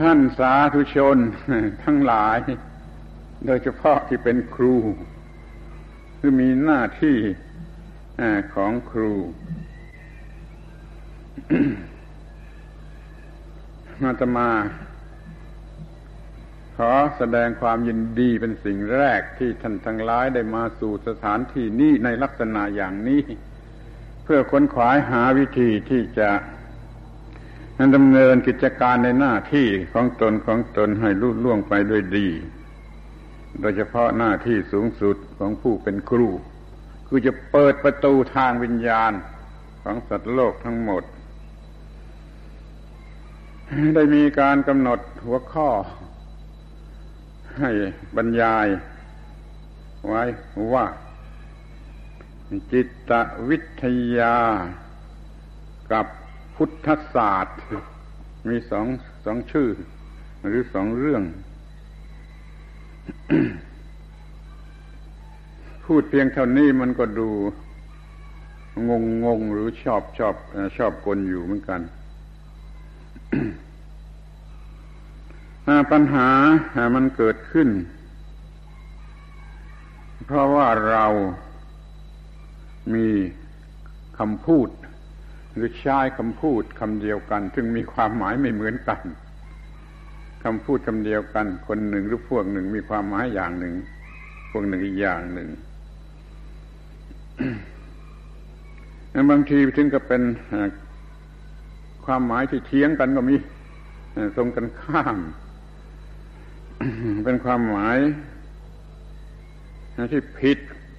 ท่านสาธุชนทั้งหลาย โดยเฉพาะที่เป็นครูคือมีหน้าที่ของครูมาตมา ขอแสดงความยินดีเป็นสิ่งแรกที่ท่านทั้งหลายได้มาสู่สถานที่นี้ในลักษณะอย่างนี้ เพื่อค้นขวายหาวิธีที่จะ ดำเนินกิจการในหน้าที่ของตนของตนให้ลุล่วงไปด้วยดี โดยเฉพาะหน้าที่สูงสุดของผู้เป็นครู คือจะเปิดประตูทางวิญญาณของสัตว์โลกทั้งหมด ได้มีการกำหนดหัวข้อ ให้บรรยาย ไว้ว่า จิตวิทยากับ พุทธศาสตร์ มีสองสองชื่อ หรือสองเรื่อง พูดเพียงเท่านี้มันก็ดูงงงงหรือชอบชอบชอบกลอยู่เหมือนกันปัญหามันเกิดขึ้น เพราะว่าเรามีคำพูด หรือใช้คำพูดคำเดียวกัน ซึ่งมีความหมายไม่เหมือนกันคำพูดคำเดียวกัน คนหนึ่งหรือพวกหนึ่งมีความหมายอย่างหนึ่ง พวกหนึ่งอีกอย่างหนึ่งบางทีถึงกับเป็นความหมายที่เทียงกันก็มีตรงกันข้าม เป็นความหมายที่ผิด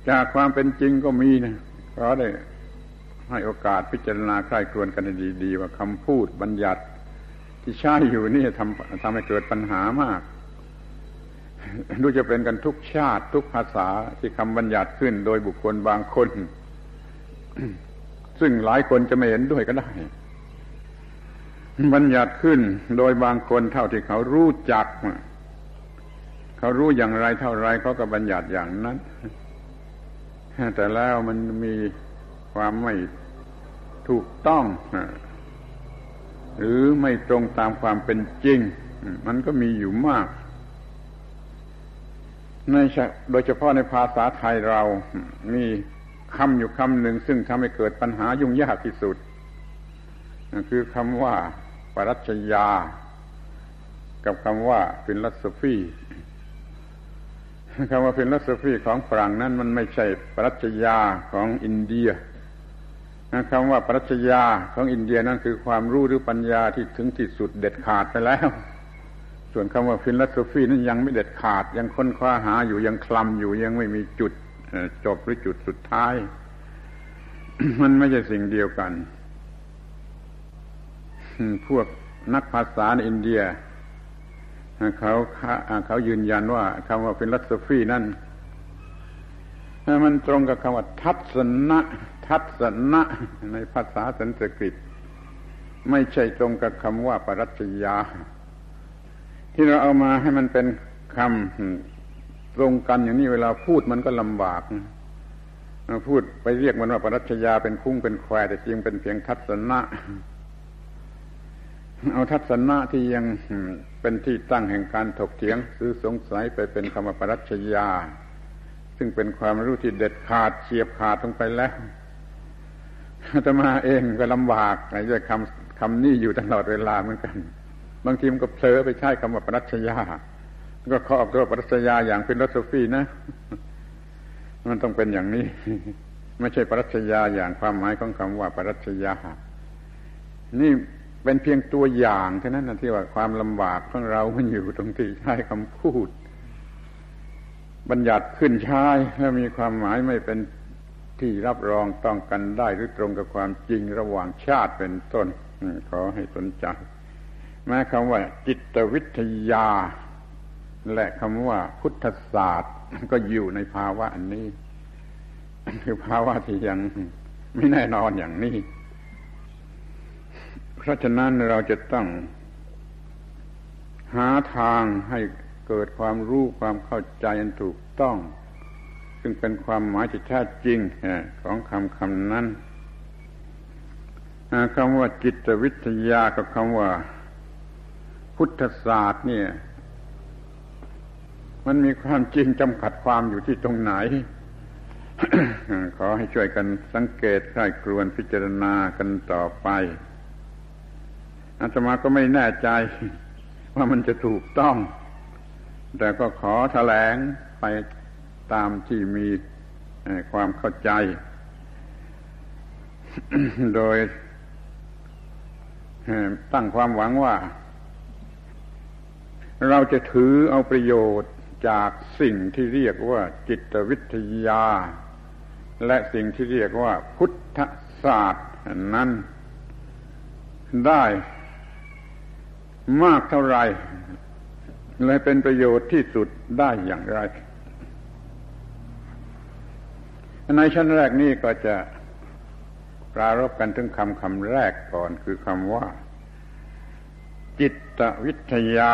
จากความเป็นจริงก็มีนะก็ได้ ให้โอกาสพิจารณาใคร่ครวญกันดีๆว่าคำพูดบัญญัติ ที่ใช้อยู่นี่ทำทำให้เกิดปัญหามากดูจะเป็นกันทุกชาติทุกภาษาที่คำบัญญัติขึ้นโดยบุคคลบางคน ซึ่งหลายคนจะไม่เห็นด้วยก็ได้ บัญญัติขึ้นโดยบางคนเท่าที่เขารู้จัก เขารู้อย่างไรเท่าไรเขาก็บัญญัติอย่างนั้น แต่แล้วมันมี ความไม่ถูกต้องหรือไม่ตรงตามความเป็นจริง มันก็มีอยู่มากในโดยเฉพาะในภาษาไทยเรามีคำอยู่คำหนึ่งซึ่งทำให้เกิดปัญหายุ่งยากที่สุด คือคำว่าปรัชญา กับคำว่า philosophy คำว่า philosophy ของฝรั่งนั้นมันไม่ใช่ปรัชญาของอินเดีย คำว่าปรัชญาของอินเดียนั่นคือความรู้หรือปัญญาที่ถึงที่สุดเด็ดขาดไปแล้ว ส่วนคำว่า philosophy นั้นยังไม่เด็ดขาด ยังค้นคว้าหาอยู่ยังคลำอยู่ยังไม่มีจุดจบหรือจุดสุดท้าย มันไม่ใช่สิ่งเดียวกัน พวกนักภาษาในอินเดียเขาเขายืนยันว่าคำว่าเป็นลัสฟีนั่นมันตรงกับคำว่าทัศนะ ทัศนะในภาษาสันสกฤต ไม่ใช่ตรงกับคำว่าปรัชญา ที่เราเอามาให้มันเป็นคำตรงกันอย่างนี้เวลาพูดมันก็ลำบากพูดไปเรียกมันว่าปรัชญาเป็นคุ้งเป็นแควแต่จริงเป็นเพียงทัศนะเอาทัศนะที่ยังเป็นที่ตั้งแห่งการถกเถียงซื้อสงสัยไปเป็นคำว่าปรัชญา ซึ่งเป็นความรู้ที่เด็ดขาดเฉียบขาดลงไปแล้ว จะมาเองก็ลำบากไอ้จะคำคำนี้อยู่ตลอดเวลาเหมือนกัน บางทีมันก็เผลอไปใช้คำว่าปรัชญาก็ขอออกตัวปรัชญาอย่างเป็นรัสฟีนะ มันต้องเป็นอย่างนี้ ไม่ใช่ปรัชญาอย่างความหมายของคำว่าปรัชญานี่เป็นเพียงตัวอย่างเท่านั้นนะที่ว่าความลำบากของเรา มันอยู่ตรงที่ใช้คำพูด บัญญัติขึ้นใช้แล้วมีความหมายไม่เป็น ที่รับรองต้องกันได้หรือตรงกับความจริงระหว่างชาติเป็นต้นขอให้สนใจ แม้คำว่า จิตวิทยา และคำว่าพุทธศาสตร์ ก็อยู่ในภาวะอันนี้ คือภาวะที่ยังไม่แน่นอนอย่างนี้ เพราะฉะนั้นเราจะต้องหาทางให้เกิดความรู้ความเข้าใจอันถูกต้อง ซึ่งเป็นความหมายที่แท้จริงของคำคำนั้นคำว่าจิตวิทยากับคำว่า พุทธศาสตร์เนี่ย มันมีความจริงจำกัดความอยู่ที่ตรงไหน ขอให้ช่วยกันสังเกตใคร่ครวนพิจารณากันต่อไปอาตมาก็ไม่แน่ใจว่ามันจะถูกต้อง แต่ก็ขอแถลงไป ตามที่มีความเข้าใจ โดยตั้งความหวังว่า เราจะถือเอาประโยชน์จากสิ่งที่เรียกว่าจิตวิทยา และสิ่งที่เรียกว่าพุทธศาสตร์นั้นได้มากเท่าไรเลยเป็นประโยชน์ที่สุดได้อย่างไร ในชั้นแรกนี้ก็จะปรารบกันถึงคำคำแรกก่อนคือคำว่า จิตวิทยา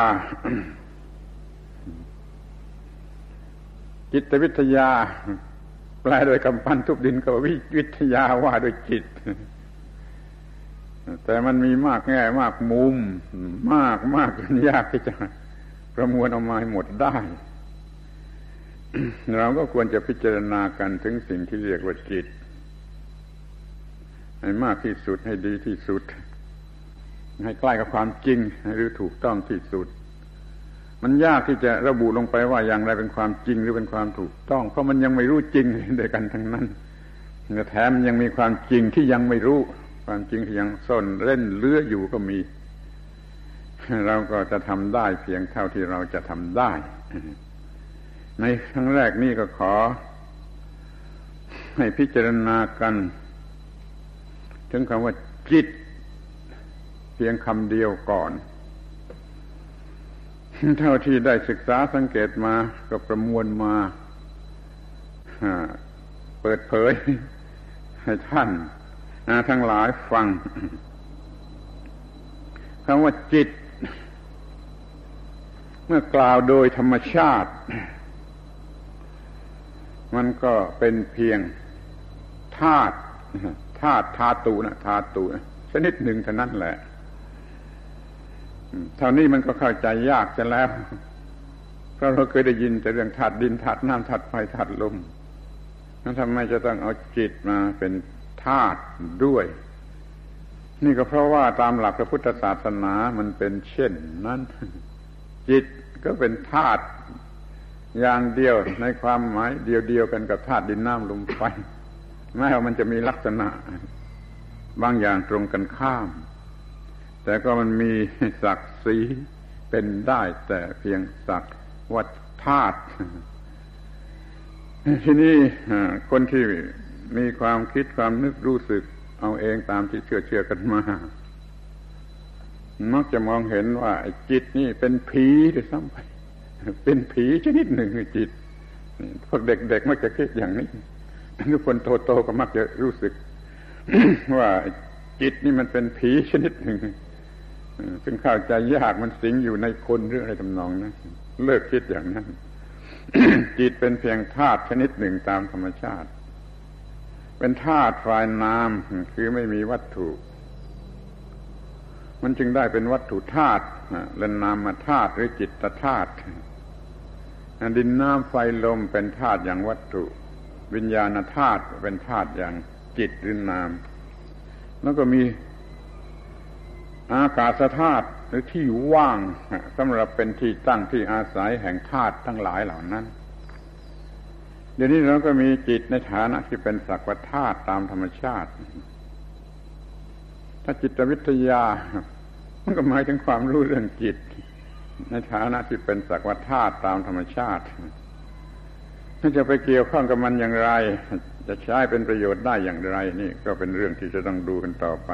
จิตวิทยา แปลโดยกำปั้นทุบดินก็วิทยาว่าโดยจิต แต่มันมีมากแง่มากมุม มากมากจนยากที่จะประมวลออกมาหมดได้ เราก็ควรจะพิจารณากันถึงสิ่งที่เรียกว่าจิตให้มากที่สุดให้ดีที่สุด ให้ใกล้กับความจริงหรือถูกต้องที่สุด มันยากที่จะระบุลงไปว่าอย่างไรเป็นความจริงหรือเป็นความถูกต้อง เพราะมันยังไม่รู้จริงด้วยกันทั้งนั้นแต่แถมยังมีความจริงที่ยังไม่รู้ ความจริงที่ยังซ่อนเล่นเลื้ออยู่ก็มี เราก็จะทำได้เพียงเท่าที่เราจะทำได้ ในครั้งแรกนี่ก็ขอ ให้พิจารณากัน ถึงคำว่าจิต เพียงคำเดียวก่อน เท่าที่ได้ศึกษาสังเกตมาก็ประมวลมาเปิดเผย ให้ท่านทั้งหลายฟังคำว่าจิต เมื่อกล่าวโดยธรรมชาติ มันก็เป็นเพียงธาตุธาตุธาตุนะธาตุนะชนิดหนึ่งเท่านั้นแหละเท่านี้มันก็เข้าใจยากจะแล้ว เพราะเราเคยได้ยินแต่เรื่องธาตุดินธาตุน้ำธาตุไฟธาตุลมนั้นทำไมจะต้องเอาจิตมาเป็นธาตุด้วย นี่ก็เพราะว่าตามหลักพระพุทธศาสนามันเป็นเช่น นั้น จิตก็เป็นธาตุ อย่างเดียวในความหมายเดียวๆกันกับธาตุดินน้ำลมไฟแม้ว่ามันจะมีลักษณะ บางอย่างตรงกันข้าม แต่ก็มันมีศักดิ์ศรีเป็นได้แต่เพียงศักดิ์วัฏธาตุที่นี่คนที่มีความคิดความนึกรู้สึก เอาเองตามที่เชื่อเชื่อกันมามักจะมองเห็นว่าจิตนี่เป็นผีด้วยซ้ำไป เป็นผีชนิดหนึ่งจิตพวกเด็กๆมักจะคิดอย่างนี้ทุกคนโตๆก็มักจะรู้สึก ว่าจิตนี่มันเป็นผีชนิดหนึ่งซึ่งเข้าใจยากมันสิงอยู่ในคนหรืออะไรทำนองนั้นเลิกคิดอย่างนั้นจิตเป็นเพียงธาตุชนิดหนึ่งตามธรรมชาติ เป็นธาตุฝ่ายน้ำคือไม่มีวัตถุ มันจึงได้เป็นวัตถุธาตุเล่นามาธาตุหรือจิตธาตุ ดินน้ำไฟลมเป็นธาตุอย่างวัตถุ วิญญาณธาตุเป็นธาตุอย่างจิตหรือนาม แล้วก็มีอากาศธาตุหรือที่ว่างสำหรับเป็นที่ตั้งที่อาศัยแห่งธาตุทั้งหลายเหล่านั้น เดี๋ยวนี้เราก็มีจิตในฐานะที่เป็นสักวธาตุตามธรรมชาติ ถ้าจิตวิทยา มันก็หมายถึงความรู้เรื่องจิต ในฐานะที่เป็นสักวธาตุตามธรรมชาติถ้าจะไปเกี่ยวข้องกับมันอย่างไร จะใช้เป็นประโยชน์ได้อย่างไร นี่ก็เป็นเรื่องที่จะต้องดูกันต่อไป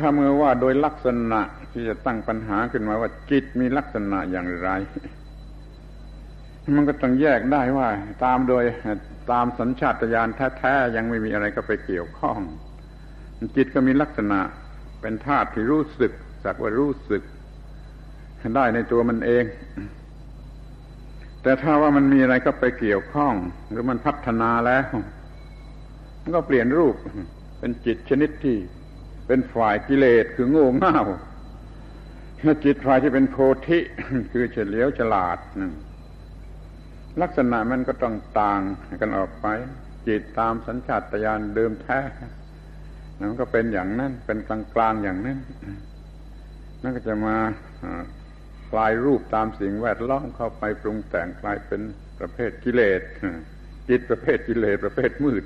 ถ้าเมื่อว่าโดยลักษณะที่จะตั้งปัญหาขึ้นมาว่าจิตมีลักษณะอย่างไร มันก็ต้องแยกได้ว่า ตามโดยตามสัญชาตญาณแท้ๆยังไม่มีอะไรก็ไปเกี่ยวข้อง จิตก็มีลักษณะเป็นธาตุที่รู้สึก สักว่ารู้สึก ได้ในตัวมันเอง แต่ถ้าว่ามันมีอะไรก็ไปเกี่ยวข้อง หรือมันพัฒนาแล้วมันก็เปลี่ยนรูป เป็นจิตชนิดที่ เป็นฝ่ายกิเลสคือโง่เง่าแล้วจิตฝ่ายที่เป็นโพธิคือเฉลียวฉลาดลักษณะมันก็ต้องต่างกันออกไป จิตตามสัญชาตญาณเดิมแท้มันก็เป็นอย่างนั้น เป็นกลางๆอย่างนั้น นั่นก็จะมากลายรูปตามสิ่งแวดล้อมเข้าไปปรุงแต่งกลายเป็นประเภทกิเลสจิตประเภทกิเลสประเภทมืด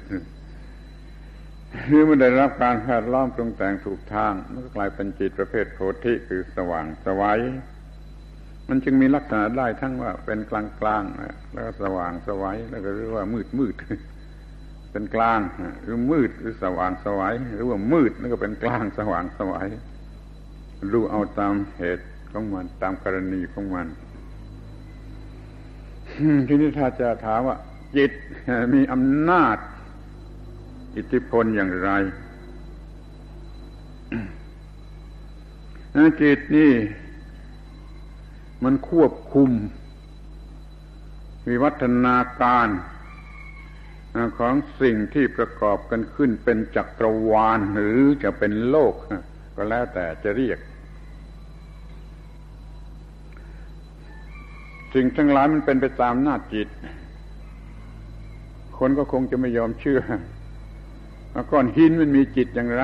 หรือมันได้รับการแวดล้อมปรุงแต่งถูกทางมันก็กลายเป็นจิตประเภทโพธิคือสว่างสวัยมันจึงมีลักษณะได้ทั้งว่าเป็นกลางกลางแล้วก็สว่างสวัยแล้วก็เรียกว่ามืดมืดเป็นกลางหรือมืดหรือสว่างสวัยหรือว่ามืดแล้วก็เป็นกลางสว่างสวัย ดูเอาตามเหตุของมัน ตามกรณีของมันทีนี้ถ้าจะถามว่า จิตมีอำนาจ อิทธิพลอย่างไรจิตนี่ มันควบคุม วิวัฒนาการของสิ่งที่ประกอบกันขึ้นเป็นจักรวาลหรือจะเป็นโลก ก็แล้วแต่จะเรียก สิ่งทั้งหลายมันเป็นไปตามหน้าจิต คนก็คงจะไม่ยอมเชื่อว่าก้อนหินมันมีจิตอย่างไร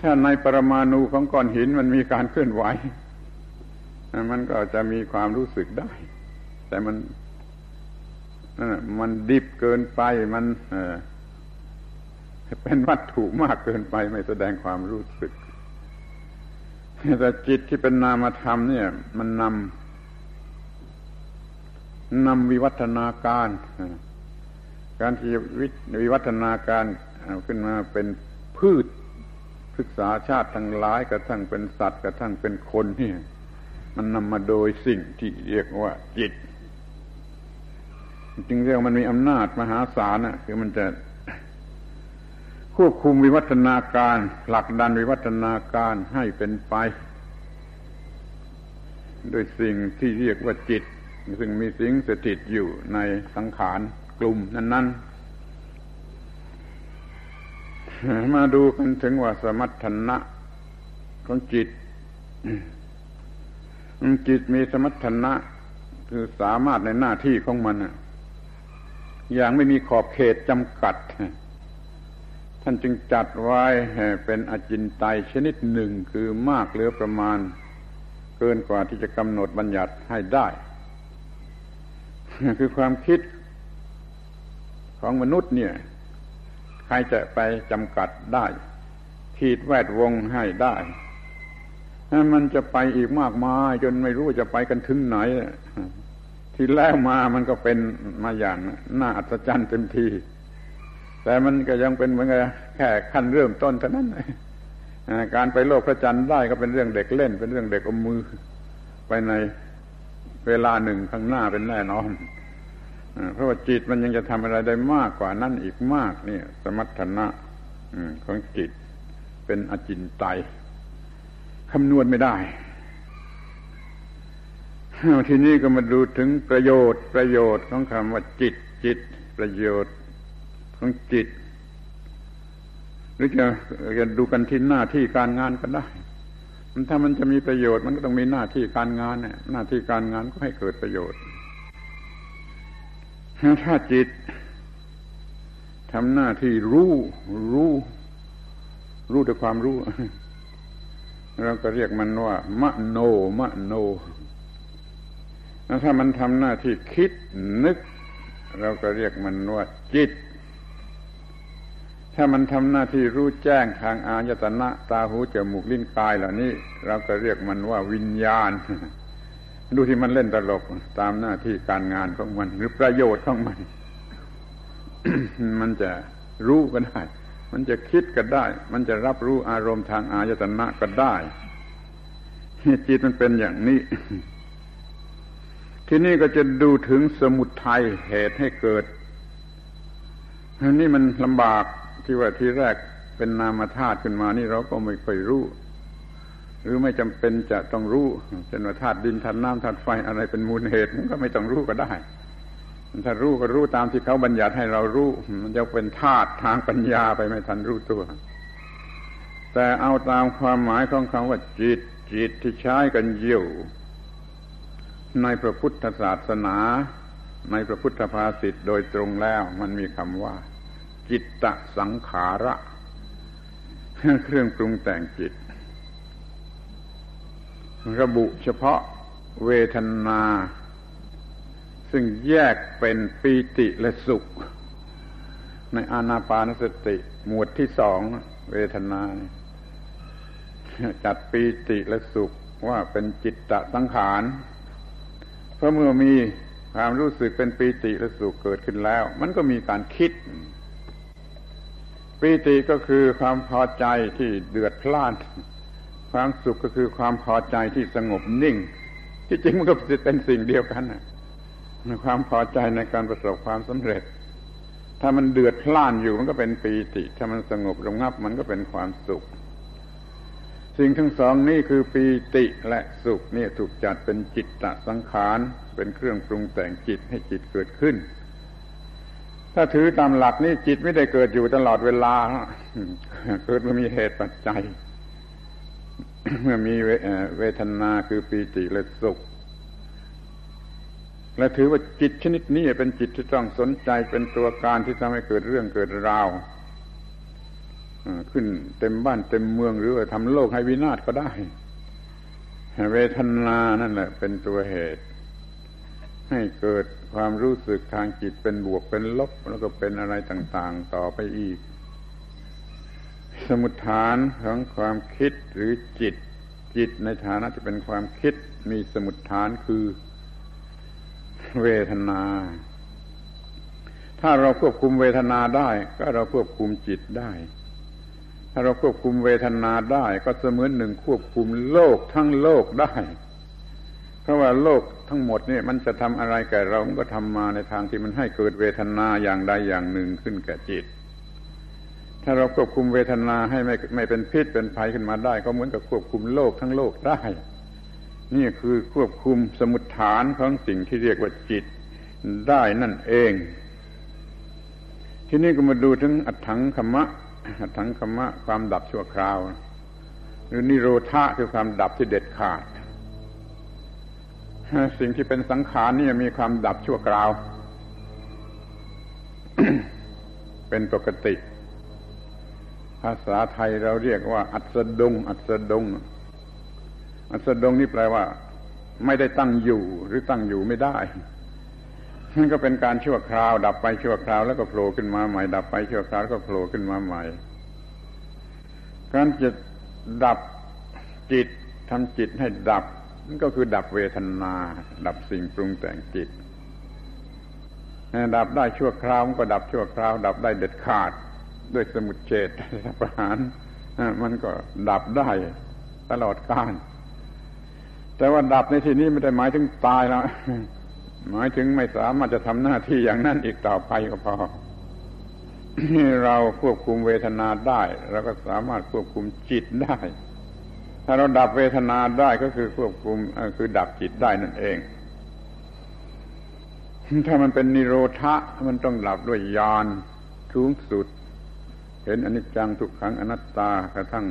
ถ้าในปรมาณูของก้อนหินมันมีการเคลื่อนไหว มันก็จะมีความรู้สึกได้ แต่มันมันดิบเกินไปมันเป็นวัตถุมากเกินไปไม่แสดงความรู้สึก แต่จิตที่เป็นนามธรรมเนี่ย มันนำนำวิวัฒนาการ การที่วิวัฒนาการขึ้นมาเป็นพืชศึกษาชาติทั้งหลายกระทั่งเป็นสัตว์กระทั่งเป็นคนนี่มันนำมาโดยสิ่งที่เรียกว่าจิต จึงเรียกมันมีอำนาจมหาศาลนะคือมันจะ ควบคุมวิวัฒนาการผลักดันวิวัฒนาการให้เป็นไปโดยสิ่งที่เรียกว่าจิต ซึ่งมีสิ่งสถิตอยู่ในสังขารกลุ่มนั้น ๆ มาดูกันถึงว่าสมรรถนะของจิต จิตมีสมรรถนะคือสามารถในหน้าที่ของมันอย่างไม่มีขอบเขตจำกัด ท่านจึงจัดไว้เป็นอจินไตยชนิดหนึ่งคือมากเหลือประมาณ เกินกว่าที่จะกำหนดบัญญัติให้ได้ คือความคิดของมนุษย์เนี่ย ใครจะไปจำกัดได้ ขีดแวดวงให้ได้มันจะไปอีกมากมาย จนไม่รู้จะไปกันถึงไหน ที่แล้วมามันก็เป็นมาอย่างน่าอัศจรรย์เต็มที แต่มันก็ยังเป็นเหมือนกับแค่ขั้นเริ่มต้นเท่านั้นการไปโลกพระจันทร์ได้ก็เป็นเรื่องเด็กเล่น เป็นเรื่องเด็กอมมือ ไปในเวลาหนึ่งข้างหน้าเป็นแน่นอนเพราะว่าจิตมันยังจะทำอะไรได้มากกว่านั้นอีกมากนี่สมรรถนะของจิตเป็นอจินไตยคำนวณไม่ได้ ทีนี้ก็มาดูถึงประโยชน์ประโยชน์ของคำว่าจิตจิตประโยชน์ ของจิต หรือจะจะดูกันที่หน้าที่การงานก็ได้ มันถ้ามันจะมีประโยชน์ มันก็ต้องมีหน้าที่การงานเนี่ยหน้าที่การงานก็ให้เกิดประโยชน์ถ้าจิตทำหน้าที่รู้ รู้ รู้ด้วยความรู้ เราก็เรียกมันว่ามโนมโนถ้ามันทำหน้าที่คิดนึก เราก็เรียกมันว่าจิต ถ้ามันทำหน้าที่รู้แจ้งทางอายตนะตาหูจมูกลิ้นกายเหล่านี้ เราก็เรียกมันว่าวิญญาณ ดูที่มันเล่นตลกตามหน้าที่การงานของมัน หรือประโยชน์ของมัน มันจะรู้ก็ได้ มันจะคิดก็ได้ มันจะรับรู้อารมณ์ทางอายตนะก็ได้จิตมันเป็นอย่างนี้ ที่นี่ก็จะดูถึงสมุทัยเหตุให้เกิดนี่มันลำบาก ที่ว่าที่แรกเป็นนามธาตุขึ้นมานี่เราก็ไม่ค่อยรู้ หรือไม่จำเป็นจะต้องรู้เช่นว่าธาตุดินธาตุน้ำธาตุไฟอะไรเป็นมูลเหตุมันก็ไม่ต้องรู้ก็ได้ถ้ารู้ก็รู้ตามที่เขาบัญญัติให้เรารู้ มันจะเป็นธาตุทางปัญญาไปไม่ทันรู้ตัว แต่เอาตามความหมายของคำว่าจิตจิตที่ใช้กันอยู่ในพระพุทธศาสนา ในพระพุทธภาษิตโดยตรงแล้วมันมีคำว่า จิตตสังขาระเครื่องปรุงแต่งจิต ระบุเฉพาะเวทนา ซึ่งแยกเป็นปีติและสุข ในอานาปานสติ หมวดที่สองเวทนา จัดปีติและสุขว่าเป็นจิตตสังขาร เพราะเมื่อมีความรู้สึกเป็นปีติและสุขเกิดขึ้นแล้ว มันก็มีการคิด ปีติก็คือความพอใจที่เดือดพล่าน ความสุขก็คือความพอใจที่สงบนิ่ง ที่จริงมันก็เป็นสิ่งเดียวกันนะความพอใจในการประสบความสำเร็จ ถ้ามันเดือดพล่านอยู่มันก็เป็นปีติ ถ้ามันสงบระงับมันก็เป็นความสุข สิ่งทั้งสองนี้คือปีติและสุขนี่ถูกจัดเป็นจิตตสังขาร เป็นเครื่องปรุงแต่งจิตให้จิตเกิดขึ้น ถ้าถือตามหลักนี่จิตไม่ได้เกิดอยู่ตลอดเวลา เกิดเมื่อมีเหตุปัจจัย เมื่อมีเวทนาคือปีติและสุข และถือว่าจิตชนิดนี้เป็นจิตที่ต้องสนใจเป็นตัวการที่ทำให้เกิดเรื่องเกิดราวขึ้นเต็มบ้านเต็มเมืองหรือว่าทำโลกให้วินาศก็ได้ เวทนานั่นแหละเป็นตัวเหตุ ให้เกิดความรู้สึกทางจิตเป็นบวกเป็นลบ แล้วก็เป็นอะไรต่าง ๆ ต่อไปอีก สมุทฐานของความคิดหรือจิต จิตในฐานะจะเป็นความคิดมีสมุทฐานคือเวทนา ถ้าเราควบคุมเวทนาได้ ก็เราควบคุมจิตได้ ถ้าเราควบคุมเวทนาได้ ก็เสมือนหนึ่งควบคุมโลกทั้งโลกได้ เพราะว่าโลก ทั้งหมดนี่มันจะทำอะไรแก่เรามันก็ทำมาในทางที่มันให้เกิดเวทนาอย่างใดอย่างหนึ่งขึ้นแก่จิต ถ้าเราควบคุมเวทนาให้ไม่ไม่เป็นพิษเป็นภัยขึ้นมาได้ ก็เหมือนกับควบคุมโลกทั้งโลกได้ นี่คือควบคุมสมุดฐานของสิ่งที่เรียกว่าจิตได้นั่นเอง ที่นี่ก็มาดูถึงอัตถังคมะทั้งคำว่าความดับชั่วคราว หรือนิโรธาคือความดับที่เด็ดขาด สิ่งที่เป็นสังขารนี่มีความดับชั่วคราว เป็นปกติ ภาษาไทยเราเรียกว่า อัศดง อัศดง อัศดงนี่แปลว่า ไม่ได้ตั้งอยู่หรือตั้งอยู่ไม่ได้นั่นก็เป็นการชั่วคราว ดับไปชั่วคราวแล้วก็โผล่ขึ้นมาใหม่ ดับไปชั่วคราวก็โผล่ขึ้นมาใหม่ การจะดับจิตทำจิตให้ดับ นั่นก็คือดับเวทนา ดับสิ่งปรุงแต่งจิตดับได้ชั่วคราวมันก็ดับชั่วคราว ดับได้เด็ดขาด ด้วยสมุดเจตประหารมันก็ดับได้ตลอดกาลแต่ว่าดับในที่นี้ไม่ได้หมายถึงตายแล้วหมายถึงไม่สามารถจะทำหน้าที่อย่างนั้นอีกต่อไปก็พอเราควบคุมเวทนาได้เราก็สามารถควบคุมจิตได้ ถ้าเราดับเวทนาได้ก็คือควบคุมคือดับจิตได้นั่นเอง ถ้ามันเป็นนิโรธะมันต้องดับด้วยญาณสูงสุด เห็นอนิจจังทุกขังอนัตตากระทั่ง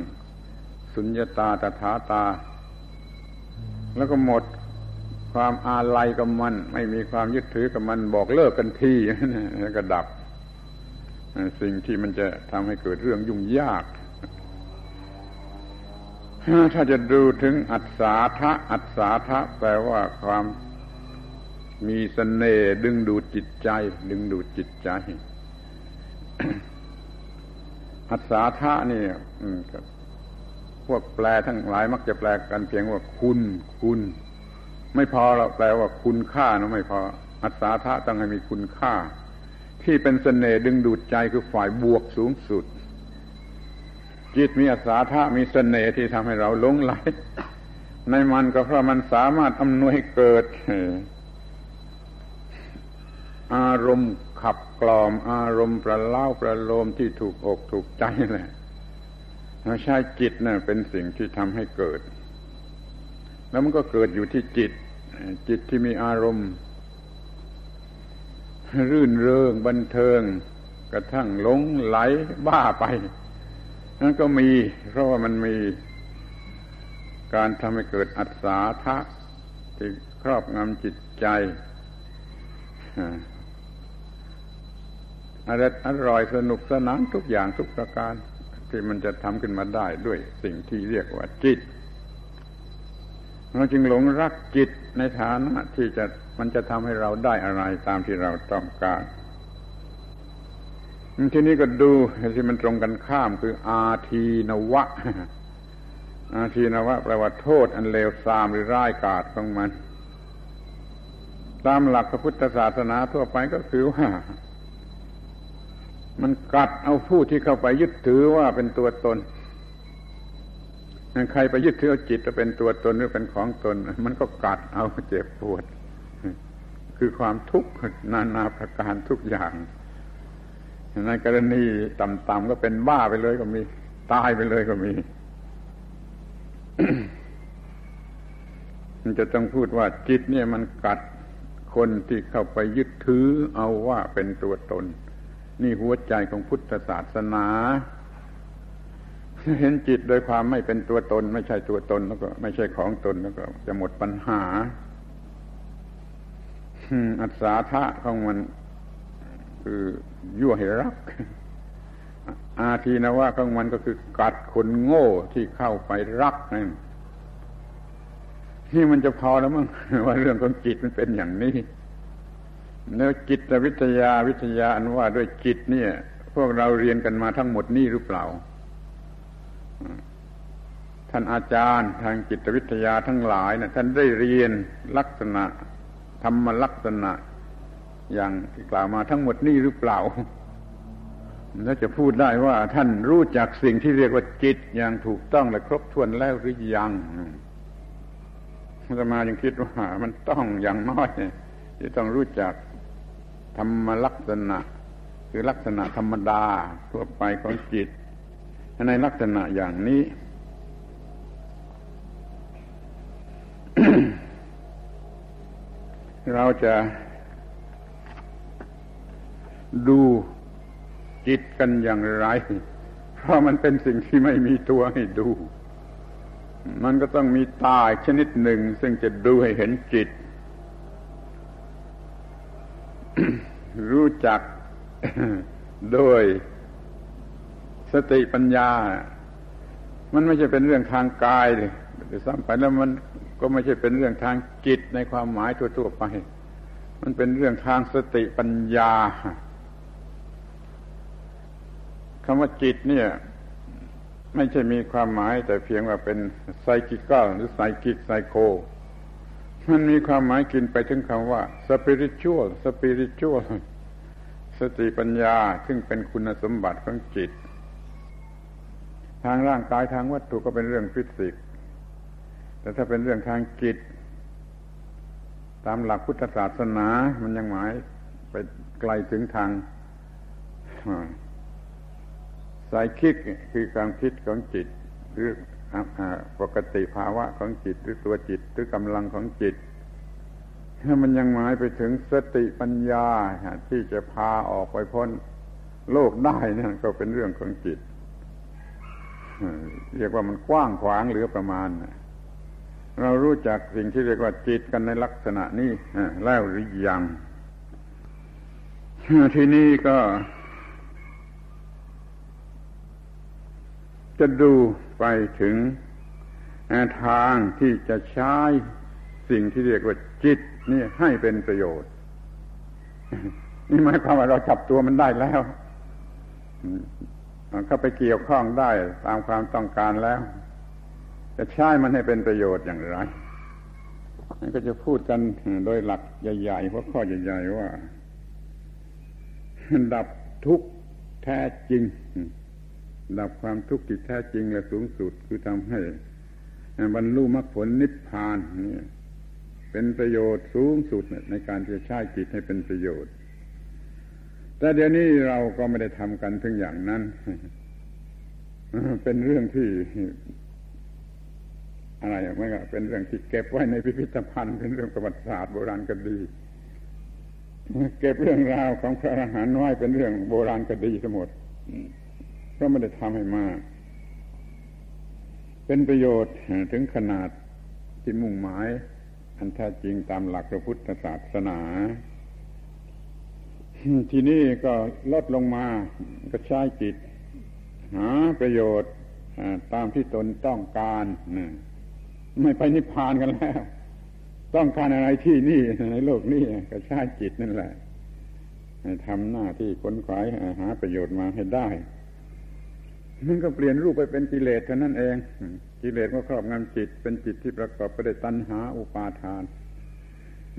สุญญตาตถาตา แล้วก็หมดความอาลัยกับมัน ไม่มีความยึดถือกับมันบอกเลิกกันทีแล้วก็ดับ สิ่งที่มันจะทำให้เกิดเรื่องยุ่งยาก ถ้าจะดูถึงอัศาทะอัศาทะแปลว่าความมีสเสน่ห์ดึงดูดจิตใจ ดึงดูดจิตใจ อัศาทะนี่พวกแปลทั้งหลายมักจะแปลกันเพียงว่าคุณ คุณ ไม่พอเราแปลว่าคุณค่านะไม่พอ อัศาธาต้องให้มีคุณค่า ที่เป็นสเสน่ห์ดึงดูดใจคือฝ่ายบวกสูงสุด จิตมีอัศาธามีสเสน่ห์ที่ทำให้เราหลงไหล ในมันก็เพราะมันสามารถอำนวยเกิด อารมณ์ขับกล่อม อารมณ์ประเล่าประโลมที่ถูกอกถูกใจแหละเราใช้จิตนะ่ะเป็นสิ่งที่ทำให้เกิด แล้วมันก็เกิดอยู่ที่จิต จิตที่มีอารมณ์ รื่นเริงบันเทิง กระทั่งหลงไหลบ้าไป นั่นก็มี เพราะว่ามันมีการทำให้เกิดอัศาทะที่ครอบงำจิตใจอร่อยอร่อยสนุกสนานทุกอย่างทุกประการ ที่มันจะทำขึ้นมาได้ด้วยสิ่งที่เรียกว่าจิตเราจึงหลงรักจิตในฐานะที่จะมันจะทำให้เราได้อะไรตามที่เราต้องการ ทีนี้ก็ดูที่มันตรงกันข้ามคืออาทีนวะ อาทีนวะแปลว่าโทษอันเลวทรามหรือร้ายกาจของมัน ตามหลักพระพุทธศาสนาทั่วไปก็คือว่า มันกัดเอาผู้ที่เข้าไปยึดถือว่าเป็นตัวตนใครไปยึดถือจิตจะเป็นตัวตนหรือเป็นของตน มันก็กัดเอาเจ็บปวด คือความทุกข์นานาประการทุกอย่าง ในกรณีต่ำๆก็เป็นบ้าไปเลยก็มี ตายไปเลยก็มี มันจะต้องพูดว่าจิตเนี่ยมันกัดคนที่เข้าไปยึดถือเอาว่าเป็นตัวตน นี่หัวใจของพุทธศาสนา เห็นจิตโดยความไม่เป็นตัวตน ไม่ใช่ตัวตนแล้วก็ ไม่ใช่ของตนแล้วก็ จะหมดปัญหาอัศาทะของมัน คือยั่วให้รัก อาทีนว่าของมันก็คือกัดคนโง่ที่เข้าไปรักนั่นนี่มันจะพอแล้วมั้งว่าเรื่องของจิตมันเป็นอย่างนี้แล้วจิตวิทยาวิทยาอันว่าด้วยจิตเนี่ย พวกเราเรียนกันมาทั้งหมดนี่หรือเปล่า ท่านอาจารย์ทางจิตวิทยาทั้งหลายนะท่านได้เรียนลักษณะธรรมลักษณะ อย่างที่กล่าวมาทั้งหมดนี่หรือเปล่าแล้วจะพูดได้ว่าท่านรู้จักสิ่งที่เรียกว่าจิตอย่างถูกต้องและครบถ้วนแล้วหรือยังจะมายังคิดว่ามันต้องอย่างน้อยที่ต้องรู้จักธรรมลักษณะ คือลักษณะธรรมดาทั่วไปของจิต ในลักษณะอย่างนี้ เราจะ ดูจิตกันอย่างไร เพราะมันเป็นสิ่งที่ไม่มีตัวให้ดู มันก็ต้องมีตาชนิดหนึ่ง ซึ่งจะดูให้เห็นจิต รู้จักโดยสติปัญญา มันไม่ใช่เป็นเรื่องทางกายเลยแต่ซ้ำไปแล้วมันก็ไม่ใช่เป็นเรื่องทางจิตในความหมายทั่วๆไป มันเป็นเรื่องทางสติปัญญา คำว่าจิตเนี่ย ไม่ใช่มีความหมาย แต่เพียงว่าเป็นไซกิกหรือไซกิกไซโค มันมีความหมายกินไปถึงคำว่า spiritual spiritual สติปัญญาซึ่งเป็นคุณสมบัติของจิต ทางร่างกายทางวัตถุก็เป็นเรื่องฟิสิกส์แต่ถ้าเป็นเรื่องทางจิต ตามหลักพุทธศาสนา มันยังหมายไปไกลถึงทาง สายคิดคือการคิดของจิต หรือปกติภาวะของจิตหรือตัวจิตหรือกำลังของจิตถ้ามันยังหมายไปถึงสติปัญญาที่จะพาออกไปพ้นโลกได้นั่นก็เป็นเรื่องของจิตเรียกว่ามันกว้างขวางเหลือประมาณ เรารู้จักสิ่งที่เรียกว่าจิตกันในลักษณะนี้แล้วหรือยังที่นี่ก็ จะดูไปถึงทางที่จะใช้สิ่งที่เรียกว่าจิตนี่ให้เป็นประโยชน์ นี่หมายความว่าเราจับตัวมันได้แล้วเข้าไปเกี่ยวข้องได้ตามความต้องการแล้ว จะใช้มันให้เป็นประโยชน์อย่างไรนั่นก็จะพูดกันโดยหลักใหญ่ๆหัวข้อใหญ่ๆว่า ดับทุกข์แท้จริง ดับความทุกข์ที่แท้จริงและสูงสุดคือทำให้บรรลุมรรคผลนิพพานนี่เป็นประโยชน์สูงสุดในการจะใช้จิตให้เป็นประโยชน์ แต่เดี๋ยวนี้เราก็ไม่ได้ทำกันถึงอย่างนั้น เป็นเรื่องที่ อะไรไม่ก็เป็นเรื่องที่เก็บไว้ในพิพิธภัณฑ์เป็นเรื่องประวัติศาสตร์โบราณก็ดีเก็บเรื่องราวของพระอรหันต์ไว้เป็นเรื่องโบราณคดีทั้งหมด ก็ไม่ได้ทำให้มาก เป็นประโยชน์ถึงขนาดที่มุ่งหมาย อันแท้จริงตามหลักพระพุทธศาสนา ที่นี่ก็ลดลงมาก็ใช้จิต หาประโยชน์ตามที่ตนต้องการไม่ไปนิพพานกันแล้ว ต้องการอะไรที่นี่ในโลกนี้ก็ใช้จิตนั่นแหละทำหน้าที่ค้นคว้าหาประโยชน์มาให้ได้ มันก็เปลี่ยนรูปไปเป็นกิเลสเท่านั้นเอง กิเลสก็ครอบงำจิต เป็นจิตที่ประกอบไปด้วยตัณหาอุปาทาน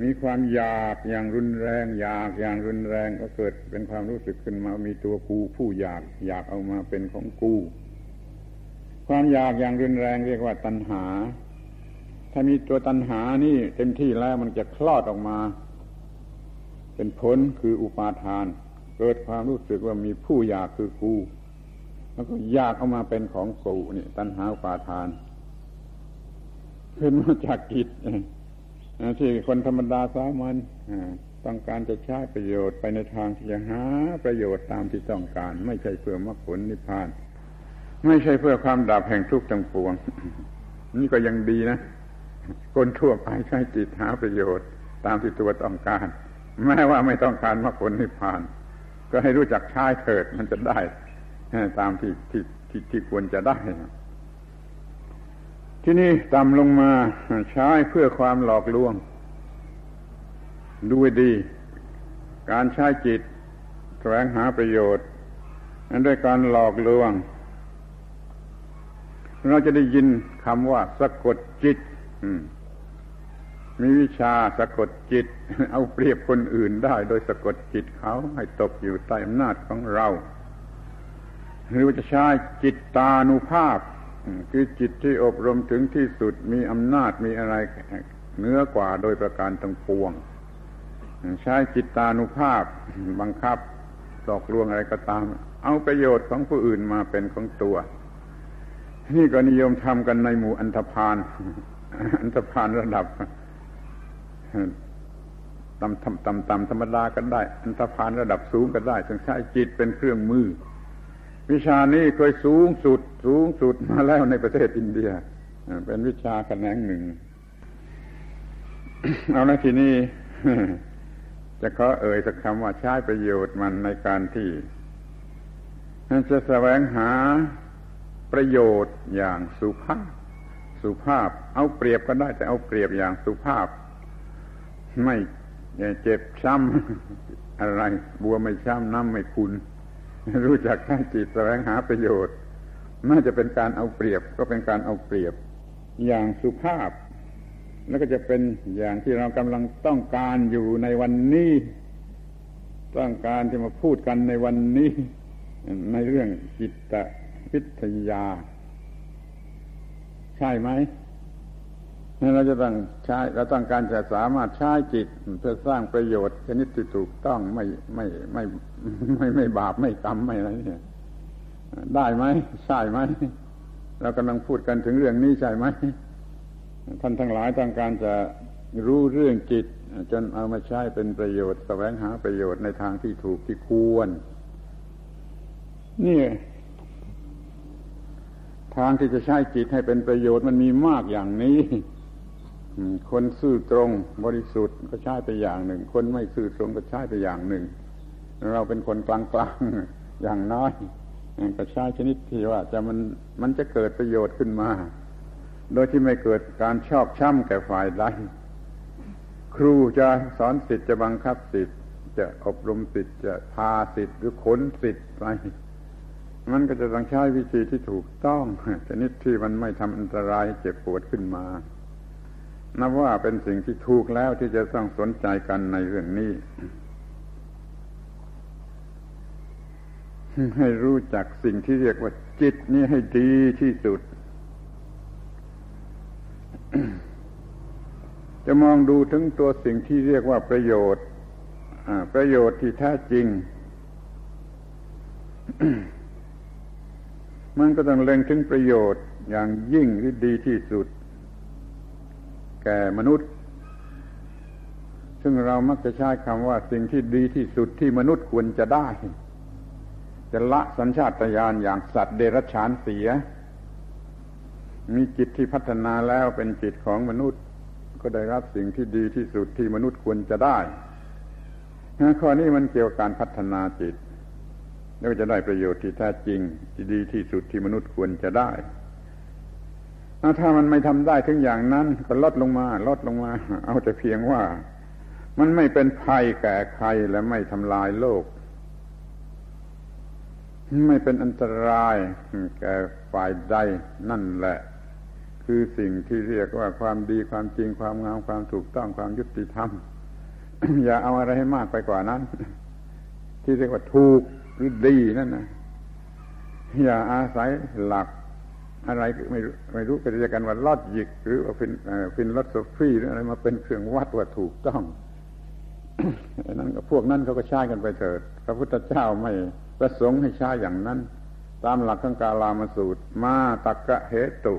มีความอยากอย่างรุนแรง อยากอย่างรุนแรงก็เกิดเป็นความรู้สึกขึ้นมามีตัวกูผู้อยากอยากเอามาเป็นของกู ความอยากอย่างรุนแรงเรียกว่าตัณหา ถ้ามีตัวตัณหานี่เต็มที่แล้วมันจะคลอดออกมา เป็นผลคืออุปาทาน เกิดความรู้สึกว่ามีผู้อยากคือกู แล้วก็อยากเอามาเป็นของกูนี่ตัณหาปาทาน ขึ้นมาจากกิจที่คนธรรมดาสามัญต้องการจะใช้ประโยชน์ไปในทางที่จะหาประโยชน์ตามที่ต้องการ ไม่ใช่เพื่อมรรคผลนิพพาน ไม่ใช่เพื่อความดับแห่งทุกข์ทั้งปวง นี่ก็ยังดีนะ คนทั่วไปใช้จิตหาประโยชน์ ตามที่ตัวต้องการ แม้ว่าไม่ต้องการมรรคผลนิพพาน ก็ให้รู้จักใช้เถิดมันจะได้ ตามที่ที่ที่ที่ควรจะได้ ที่นี่ต่ำลงมาใช้เพื่อความหลอกลวงดูดี การใช้จิตแสวงหาประโยชน์นั้นด้วยการหลอกลวง เราจะได้ยินคำว่าสะกดจิตมีวิชาสะกดจิต เอาเปรียบคนอื่นได้ โดยสะกดจิตเขาให้ตกอยู่ใต้อำนาจของเรา หรือว่าจะใช้จิตตานุภาพ คือจิตที่อบรมถึงที่สุดมีอำนาจมีอะไรเนื้อกว่าโดยประการทั้งปวง ใช้จิตตานุภาพบังคับหลอกลวงอะไรก็ตาม เอาประโยชน์ของผู้อื่นมาเป็นของตัว นี่ก็นิยมทำกันในหมู่อันธพาลอันธพาลระดับต่ำต่ำต่ำธรรมดาก็ได้ อันธพาลระดับสูงก็ได้ต้องใช้จิตเป็นเครื่องมือ วิชานี้เคยสูงสุด สูงสุดมาแล้วในประเทศอินเดีย เป็นวิชาแขนงหนึ่ง เอาละทีนี้จะขอเอ่ยสักคำว่าใช้ประโยชน์มันในการที่จะแสวงหาประโยชน์อย่างสุภาพ สุภาพ เอาเปรียบก็ได้แต่เอาเปรียบอย่างสุภาพ ไม่เจ็บช้ำอะไร บัวไม่ช้ำน้ำไม่คุณ รู้จักใช้จิตแสวงหาประโยชน์น่าจะเป็นการเอาเปรียบก็เป็นการเอาเปรียบ อย่างสุภาพ แล้วก็จะเป็นอย่างที่เรากำลังต้องการอยู่ในวันนี้ ต้องการที่มาพูดกันในวันนี้ ในเรื่องจิตวิทยา ใช่ไหม เราจะต้องใช้เราต้องการจะสามารถใช้จิต เพื่อสร้างประโยชน์ชนิดที่ถูกต้องไม่ไม่ไม่ไม่ไม่บาปไม่กรรมไม่อะไรเนี่ยได้ไหมใช่ไหมเรากำลังพูดกันถึงเรื่องนี้ใช่ไหมท่านทั้งหลายต้องการจะรู้เรื่องจิต จนเอามาใช้เป็นประโยชน์แสวงหาประโยชน์ในทางที่ถูกที่ควร นี่ทางที่จะใช้จิตให้เป็นประโยชน์มันมีมากอย่างนี้ คนซื่อตรงบริสุทธิ์ก็ใช้ไปอย่างหนึ่ง คนไม่ซื่อตรงก็ใช้ไปอย่างหนึ่ง เราเป็นคนกลางๆอย่างน้อยก็ใช้ชนิดที่ว่า จะมันมันจะเกิดประโยชน์ขึ้นมา โดยที่ไม่เกิดการชอบช้ำแก่ฝ่ายใดครูจะสอนสิทธิ์จะบังคับสิทธิ์จะอบรมสิทธิ์จะพาสิทธิ์หรือขนสิทธิ์ไปมันก็จะต้องใช้วิธีที่ถูกต้องชนิดที่มันไม่ทำอันตรายเจ็บปวดขึ้นมา นับว่าเป็นสิ่งที่ถูกแล้วที่จะต้องสนใจกันในเรื่องนี้ ให้รู้จักสิ่งที่เรียกว่าจิตนี้ให้ดีที่สุด จะมองดูถึงตัวสิ่งที่เรียกว่าประโยชน์ประโยชน์ที่แท้จริง มันก็ต้องเล็งถึงประโยชน์อย่างยิ่งที่ดีที่สุด แก่มนุษย์ ซึ่งเรามักจะใช้คำว่าสิ่งที่ดีที่สุดที่มนุษย์ควรจะได้ จะละสัญชาตญาณอย่างสัตว์เดรัจฉานเสีย มีจิตที่พัฒนาแล้วเป็นจิตของมนุษย์ ก็ได้รับสิ่งที่ดีที่สุดที่มนุษย์ควรจะได้ข้อนี้มันเกี่ยวกับการพัฒนาจิตแล้วจะได้ประโยชน์ที่แท้จริงที่ดีที่สุดที่มนุษย์ควรจะได้ ถ้ามันไม่ทำได้ถึงอย่างนั้น ก็ลดลงมา ลดลงมา เอาแต่เพียงว่า มันไม่เป็นภัยแก่ใครและไม่ทำลายโลก ไม่เป็นอันตรายแก่ฝ่ายใดนั่นแหละ คือสิ่งที่เรียกว่าความดีความจริงความงามความถูกต้องความยุติธรรม อย่าเอาอะไรให้มากไปกว่านั้น ที่เรียกว่าถูกหรือดีนั่นนะอย่าอาศัยหลัก อะไรไม่ไม่รู้ก็จะกันว่า logic หรือว่า phil philosophy หรืออะไรมาเป็นเครื่องวัดว่าถูกต้องนั้นพวกนั้นเขาก็ใช้กันไปเถิด พระพุทธเจ้าไม่ประสงค์ให้ใช้อย่างนั้น ตามหลักขังกาลามาสูตร มาตักกะเหตุ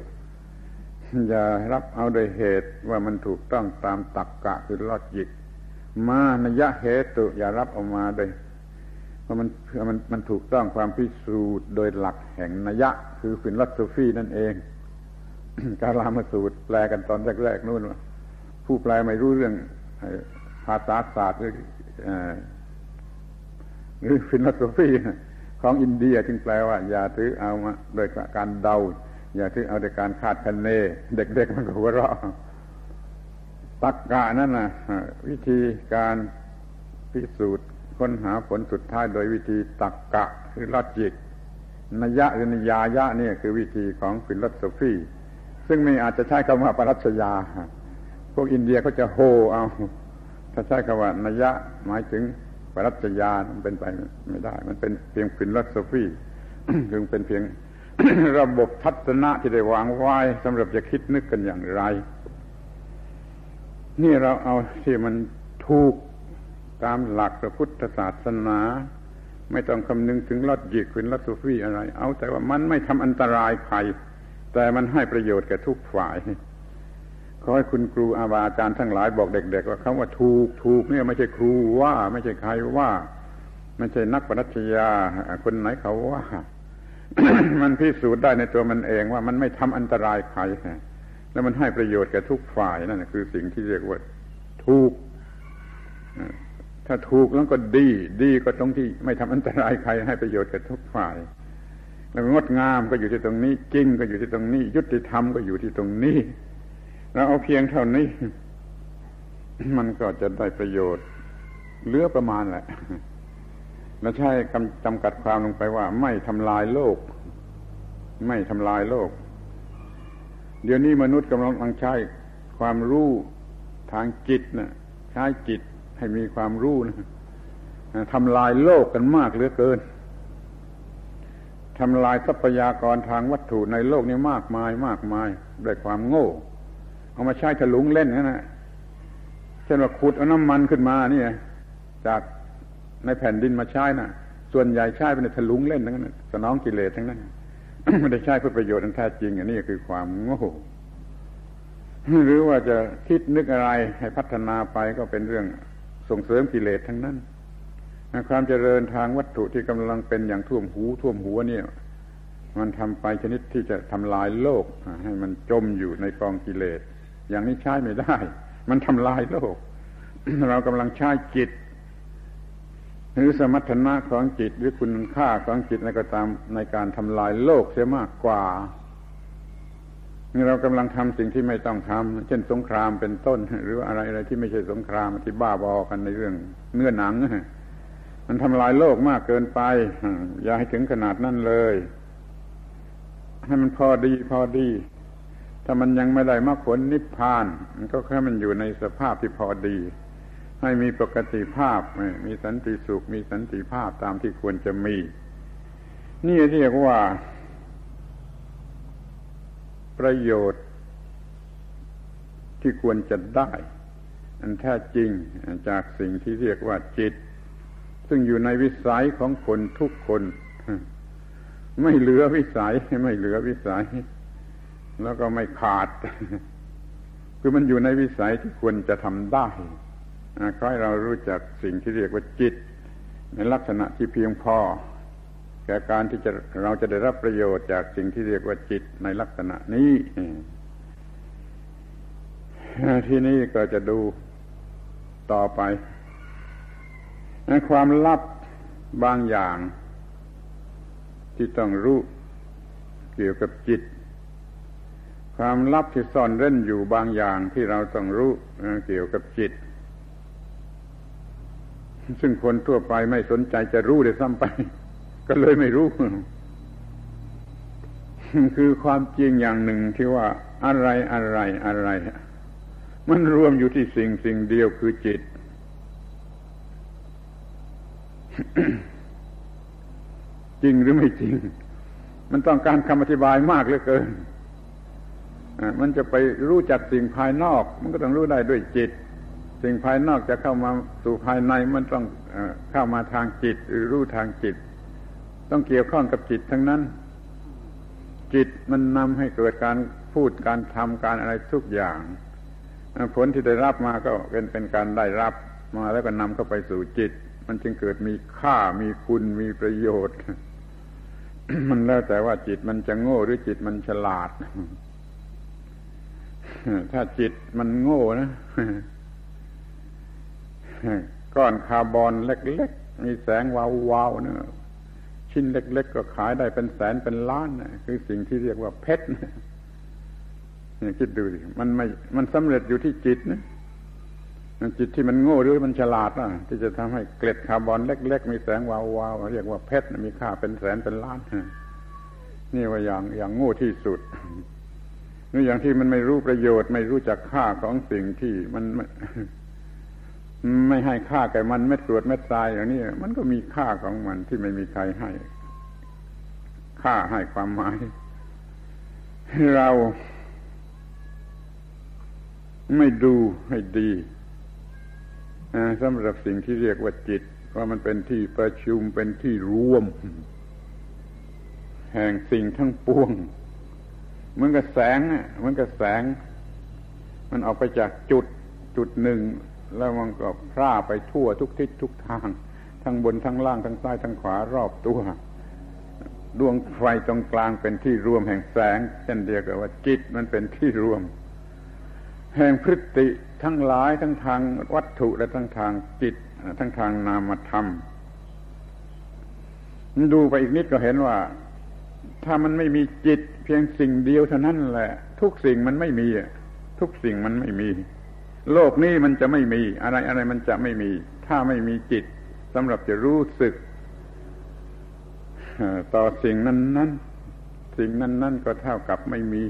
อย่ารับเอาโดยเหตุว่ามันถูกต้องตามตักกะคือลอดยิก มานยะเหตุ อย่ารับเอามาโดย เพราะมันมันมันถูกต้องความพิสูจน์โดยหลักแห่งนัยะ คือฟินลัสฟีนั่นเอง การลามาสูตรแปลกันตอนแรกๆนู่นผู้แปลไม่รู้เรื่องภาษาศาสตร์หรือหรือ philosophy ของอินเดียจึงแปลว่า อย่าถือเอามาโดยการเดา อย่าถือเอาโดยการคาดคะเน เด็กๆมันก็หัวเราะตักกะนั่นนะวิธีการพิสูจน์ ค้นหาผลสุดท้ายโดยวิธีตักกะคือ logic นยะหรือนยายะนี่คือวิธีของ philosophyซึ่งไม่อาจจะใช้คำว่าปรัชญาพวกอินเดียเขาจะโฮเอา ถ้าใช้คำว่านยะหมายถึงปรัชญามันเป็นไปไม่ได้ มันเป็นเพียงฟิลโสฟีคือเป็นเพียงระบบทัศนะที่ได้วางไว้สำหรับจะคิดนึกกันอย่างไร นี่เราเอาที่มันถูก ตามหลักพระพุทธศาสนา ไม่ต้องคำนึงถึงลอดยิกขึ้นลอดซูฟี่อะไร เอาแต่ว่ามันไม่ทำอันตรายใคร แต่มันให้ประโยชน์แก่ทุกฝ่ายขอให้คุณครูอาบาอาจารย์ทั้งหลายบอกเด็ก ๆ ว่าคำว่าถูกถูกเนี่ยไม่ใช่ครูว่า ไม่ใช่ใครว่า ไม่ใช่นักปรัชญาคนไหนเขาว่า มันพิสูจน์ได้ในตัวมันเองว่ามันไม่ทำอันตรายใครแล้วมันให้ประโยชน์แก่ทุกฝ่ายนั่นคือสิ่งที่เรียกว่าถูก ถ้าถูกแล้วก็ดี ดีก็ตรงที่ไม่ทำอันตรายใครให้ประโยชน์กับทุกฝ่าย แล้วงดงามก็อยู่ที่ตรงนี้ จริงก็อยู่ที่ตรงนี้ ยุติธรรมก็อยู่ที่ตรงนี้เราเอาเพียงเท่านี้ มันก็จะได้ประโยชน์เหลือประมาณแหละเราใช้จำกัดความลงไปว่า ไม่ทำลายโลก ไม่ทำลายโลก เดี๋ยวนี้มนุษย์กำลังใช้ความรู้ทางจิตนะใช้จิต ให้มีความรู้นะทำลายโลกกันมากเหลือเกินทำลายทรัพยากรทางวัตถุในโลกนี้มากมายมากมายด้วยความโง่ เอามาใช้ถลุงเล่นนั่นแหละเช่นว่าขุดเอาน้ำมันขึ้นมาเนี่ย จากในแผ่นดินมาใช้น่ะ ส่วนใหญ่ใช้เป็นถลุงเล่นทั้งนั้นสนองกิเลสทั้งนั้นไม่ได้ใช้เพื่อประโยชน์อันแท้จริงอันนี้คือความโง่หรือว่าจะคิดนึกอะไรให้พัฒนาไปก็เป็นเรื่อง ส่งเสริมกิเลสทั้งนั้น ความเจริญทางวัตถุที่กำลังเป็นอย่างท่วมหูท่วมหัวเนี่ย มันทำไปชนิดที่จะทำลายโลก ให้มันจมอยู่ในกองกิเลส อย่างนี้ใช้ไม่ได้ มันทำลายโลก เรากำลังใช้จิต หรือสมรรถนะของจิตหรือคุณค่าของจิตในก็ตามในการทำลายโลกเสียมากกว่า นี่เรากำลังทำสิ่งที่ไม่ต้องทำเช่นสงครามเป็นต้น หรืออะไรอะไรที่ไม่ใช่สงครามที่บ้าบอกันในเรื่องเนื้อหนังมันทำลายโลกมากเกินไป อย่าให้ถึงขนาดนั้นเลย ให้มันพอดีพอดี ถ้ามันยังไม่ได้มรรคผลนิพพาน มันก็แค่มันอยู่ในสภาพที่พอดี ให้มีปกติภาพ มีสันติสุข มีสันติภาพตามที่ควรจะมี นี่เรียกว่า ประโยชน์ ที่ควรจะได้ อันแท้จริงจากสิ่งที่เรียกว่าจิต ซึ่งอยู่ในวิสัยของคนทุกคน ไม่เหลือวิสัยไม่เหลือวิสัย แล้วก็ไม่ขาด คือมันอยู่ในวิสัยที่ควรจะทำได้ขอให้เรารู้จักสิ่งที่เรียกว่าจิต ในลักษณะที่เพียงพอ แก่การที่จะเราจะได้รับประโยชน์จากสิ่งที่เรียกว่าจิตในลักษณะนี้ที่นี้ก็จะดูต่อไปความลับบางอย่าง ที่ต้องรู้เกี่ยวกับจิต ความลับที่ซ่อนเร้นอยู่บางอย่างที่เราต้องรู้เกี่ยวกับจิต ซึ่งคนทั่วไปไม่สนใจจะรู้เลยซ้ำไป ก็เลยไม่รู้ คือความจริงอย่างหนึ่งที่ว่าอะไรอะไรอะไร มันรวมอยู่ที่สิ่งสิ่งเดียวคือจิต จริงหรือไม่จริง มันต้องการคำอธิบายมากเหลือเกินมันจะไปรู้จักสิ่งภายนอก มันก็ต้องรู้ได้ด้วยจิต สิ่งภายนอกจะเข้ามาสู่ภายในมันต้องเข้ามาทางจิตหรือรู้ทางจิต ต้องเกี่ยวข้องกับจิตทั้งนั้น จิตมันนำให้เกิดการพูดการทำการอะไรทุกอย่าง ผลที่ได้รับมาก็เป็นเป็นการได้รับมาแล้วก็นำเข้าไปสู่จิต มันจึงเกิดมีค่ามีคุณมีประโยชน์ มันแล้วแต่ว่าจิตมันจะโง่หรือจิตมันฉลาด ถ้าจิตมันโง่นะก้อนคาร์บอนเล็ก ๆ มีแสงวาวๆเนะ ชิ้นเล็ก ๆ ก็ขายได้เป็นแสนเป็นล้านนะคือสิ่งที่เรียกว่าเพชรนะคิดดูสิมันไม่มันสำเร็จอยู่ที่จิตนะจิตที่มันโง่หรือมันฉลาดนะที่จะทำให้เกล็ดคาร์บอนเล็ก ๆ มีแสงวาวๆเรียกว่าเพชรมีค่าเป็นแสนเป็นล้านนี่ว่าอย่างอย่างโง่ที่สุดนี่อย่างที่มันไม่รู้ประโยชน์ ไม่รู้จักค่าของสิ่งที่มัน ไม่ให้ค่าแก่มันเม็ดกรวดเม็ดทรายอย่างนี้มันก็มีค่าของมันที่ไม่มีใครให้ ค่าให้ความหมายเราไม่ดูให้ดีสำหรับสิ่งที่เรียกว่าจิต ว่ามันเป็นที่ประชุมเป็นที่รวม แห่งสิ่งทั้งปวงเหมือนกับแสงเหมือนกับแสง มันออกไปจากจุดจุดหนึ่ง แล้วมันก็พร่าไปทั่วทุกทิศทุกทาง ทั้งบนทั้งล่างทั้งซ้ายทั้งขวารอบตัว ดวงไฟตรงกลางเป็นที่รวมแห่งแสง เช่นเดียวกับว่าจิตมันเป็นที่รวม แห่งพฤติทั้งหลายทั้งทางวัตถุและทั้งทางจิต ทั้งทางนามธรรมดูไปอีกนิดก็เห็นว่า ถ้ามันไม่มีจิต เพียงสิ่งเดียวเท่านั้นแหละ ทุกสิ่งมันไม่มีทุกสิ่งมันไม่มี โลกนี้มันจะไม่มี อะไรอะไรมันจะไม่มี ถ้าไม่มีจิตสำหรับจะรู้สึกต่อสิ่งนั้นนั้นสิ่งนั้นนั้นก็เท่ากับไม่มี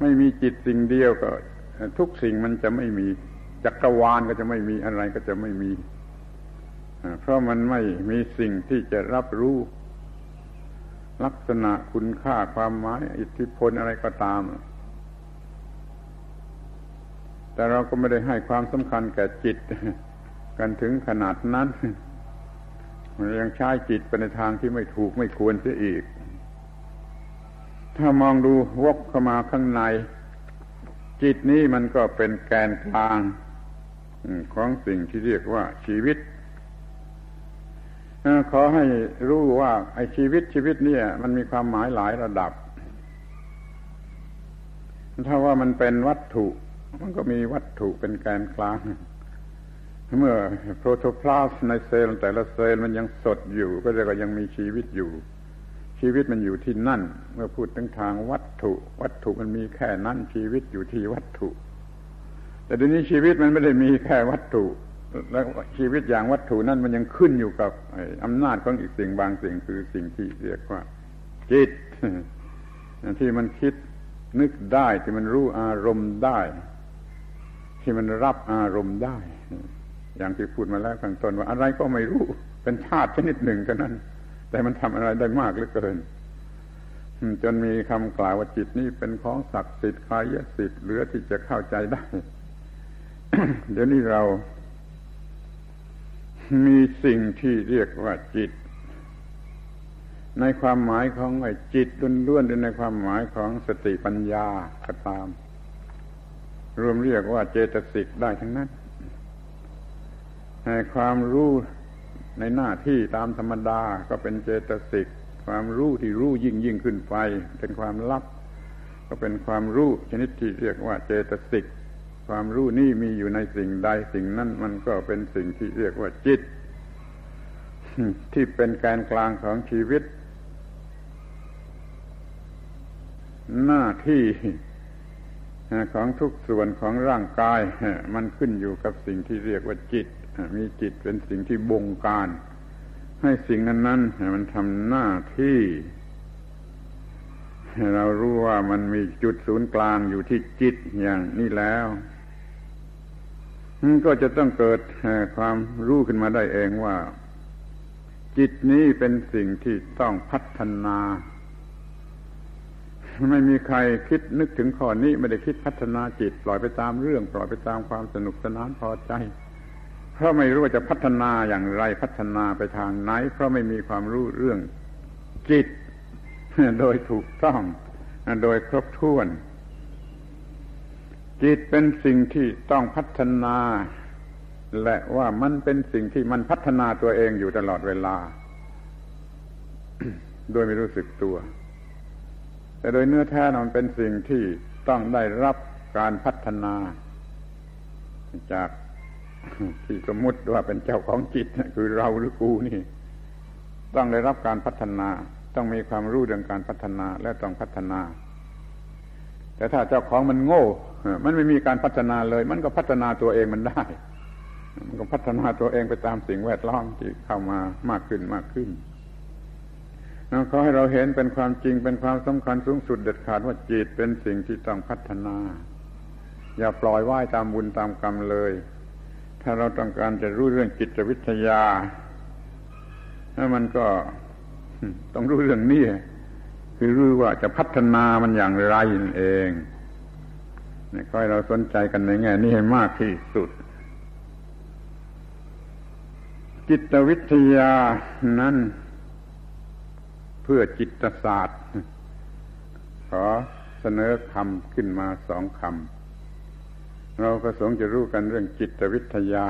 ไม่มีจิตสิ่งเดียวก็ ทุกสิ่งมันจะไม่มี จักรวาลก็จะไม่มีอะไรก็จะไม่มีเพราะมันไม่มีสิ่งที่จะรับรู้ ลักษณะคุณค่าความหมาย อิทธิพลอะไรก็ตาม แต่เราก็ไม่ได้ให้ความสำคัญแก่จิต กันถึงขนาดนั้นมันยังใช้จิตไปในทางที่ไม่ถูกไม่ควรเสียอีก ถ้ามองดูวกเข้ามาข้างใน จิตนี้มันก็เป็นแกนกลางของสิ่งที่เรียกว่าชีวิตขอให้รู้ว่าไอ้ชีวิตชีวิตเนี่ย มันมีความหมายหลายระดับ ถ้าว่ามันเป็นวัตถุ มันก็มีวัตถุเป็นแกนกลาง เมื่อโปรโตพลาสในเซลล์แต่ละเซลล์มันยังสดอยู่ ก็เรียกว่ายังมีชีวิตอยู่ ชีวิตมันอยู่ที่นั่น เมื่อพูดถึงทางวัตถุ วัตถุมันมีแค่นั้นชีวิตอยู่ที่วัตถุ แต่ทีนี้ชีวิตมันไม่ได้มีแค่วัตถุ แล้วชีวิตอย่างวัตถุนั่นมันยังขึ้นอยู่กับอำนาจของอีกสิ่งบางสิ่งคือสิ่งที่เรียกว่าจิตที่มันคิดนึกได้ที่มันรู้อารมณ์ได้ ที่มันรับอารมณ์ได้ อย่างที่พูดมาแล้วข้างต้นว่าอะไรก็ไม่รู้ เป็นธาตุชนิดหนึ่งเท่านั้น แต่มันทำอะไรได้มากเหลือเกินจนมีคำกล่าวว่าจิตนี้เป็นของศักดิ์สิทธิ์กายสิทธิ์เหลือที่จะเข้าใจได้ เดี๋ยวนี้เรา มีสิ่งที่เรียกว่าจิต ในความหมายของไอ้จิตล้วนๆในความหมายของสติปัญญาก็ตาม รวมเรียกว่าเจตสิกได้ทั้งนั้นความรู้ในหน้าที่ตามธรรมดาก็เป็นเจตสิก ความรู้ที่รู้ยิ่งยิ่งขึ้นไป เป็นความลับ ก็เป็นความรู้ชนิดที่เรียกว่าเจตสิก ความรู้นี่มีอยู่ในสิ่งใดสิ่งนั้นมันก็เป็นสิ่งที่เรียกว่าจิต ที่เป็นแกนกลางของชีวิต หน้าที่ ของทุกส่วนของร่างกาย มันขึ้นอยู่กับสิ่งที่เรียกว่าจิต มีจิตเป็นสิ่งที่บงการ ให้สิ่งนั้นนั้นมันทำหน้าที่ เรารู้ว่ามันมีจุดศูนย์กลางอยู่ที่จิตอย่างนี้แล้วก็จะต้องเกิดความรู้ขึ้นมาได้เองว่า จิตนี้เป็นสิ่งที่ต้องพัฒนา ไม่มีใครคิดนึกถึงข้อนี้ไม่ได้คิดพัฒนาจิต ปล่อยไปตามเรื่อง ปล่อยไปตามความสนุกสนานพอใจ เพราะไม่รู้ว่าจะพัฒนาอย่างไรพัฒนาไปทางไหน เพราะไม่มีความรู้เรื่องจิต โดยถูกต้องโดยครบถ้วน จิตเป็นสิ่งที่ต้องพัฒนา และว่ามันเป็นสิ่งที่มันพัฒนาตัวเองอยู่ตลอดเวลา โดยไม่รู้สึกตัว แต่โดยเนื้อแท้มันเป็นสิ่งที่ต้องได้รับการพัฒนา จากที่สมมติว่าเป็นเจ้าของจิตคือเราหรือกูนี่ ต้องได้รับการพัฒนา ต้องมีความรู้เรื่องการพัฒนาและต้องพัฒนา แต่ถ้าเจ้าของมันโง่ มันไม่มีการพัฒนาเลย มันก็พัฒนาตัวเองมันได้ มันก็พัฒนาตัวเองไปตามสิ่งแวดล้อมที่เข้ามามากขึ้นมากขึ้น ขอให้เราเห็นเป็นความจริงเป็นความสำคัญสูงสุดเด็ดขาดว่าจิตเป็นสิ่งที่ต้องพัฒนา อย่าปล่อยว่ายตามบุญตามกรรมเลย ถ้าเราต้องการจะรู้เรื่องจิตวิทยาถ้ามันก็ต้องรู้เรื่องนี้คือรู้ว่าจะพัฒนามันอย่างไรนั่นเองนี่ก็ให้เราสนใจกันในแง่นี้ให้มากที่สุด จิตวิทยานั้น พื่อจิตศาสตร์ ขอเสนอคำขึ้นมาสองคำ เราประสงค์จะรู้กันเรื่องจิตวิทยา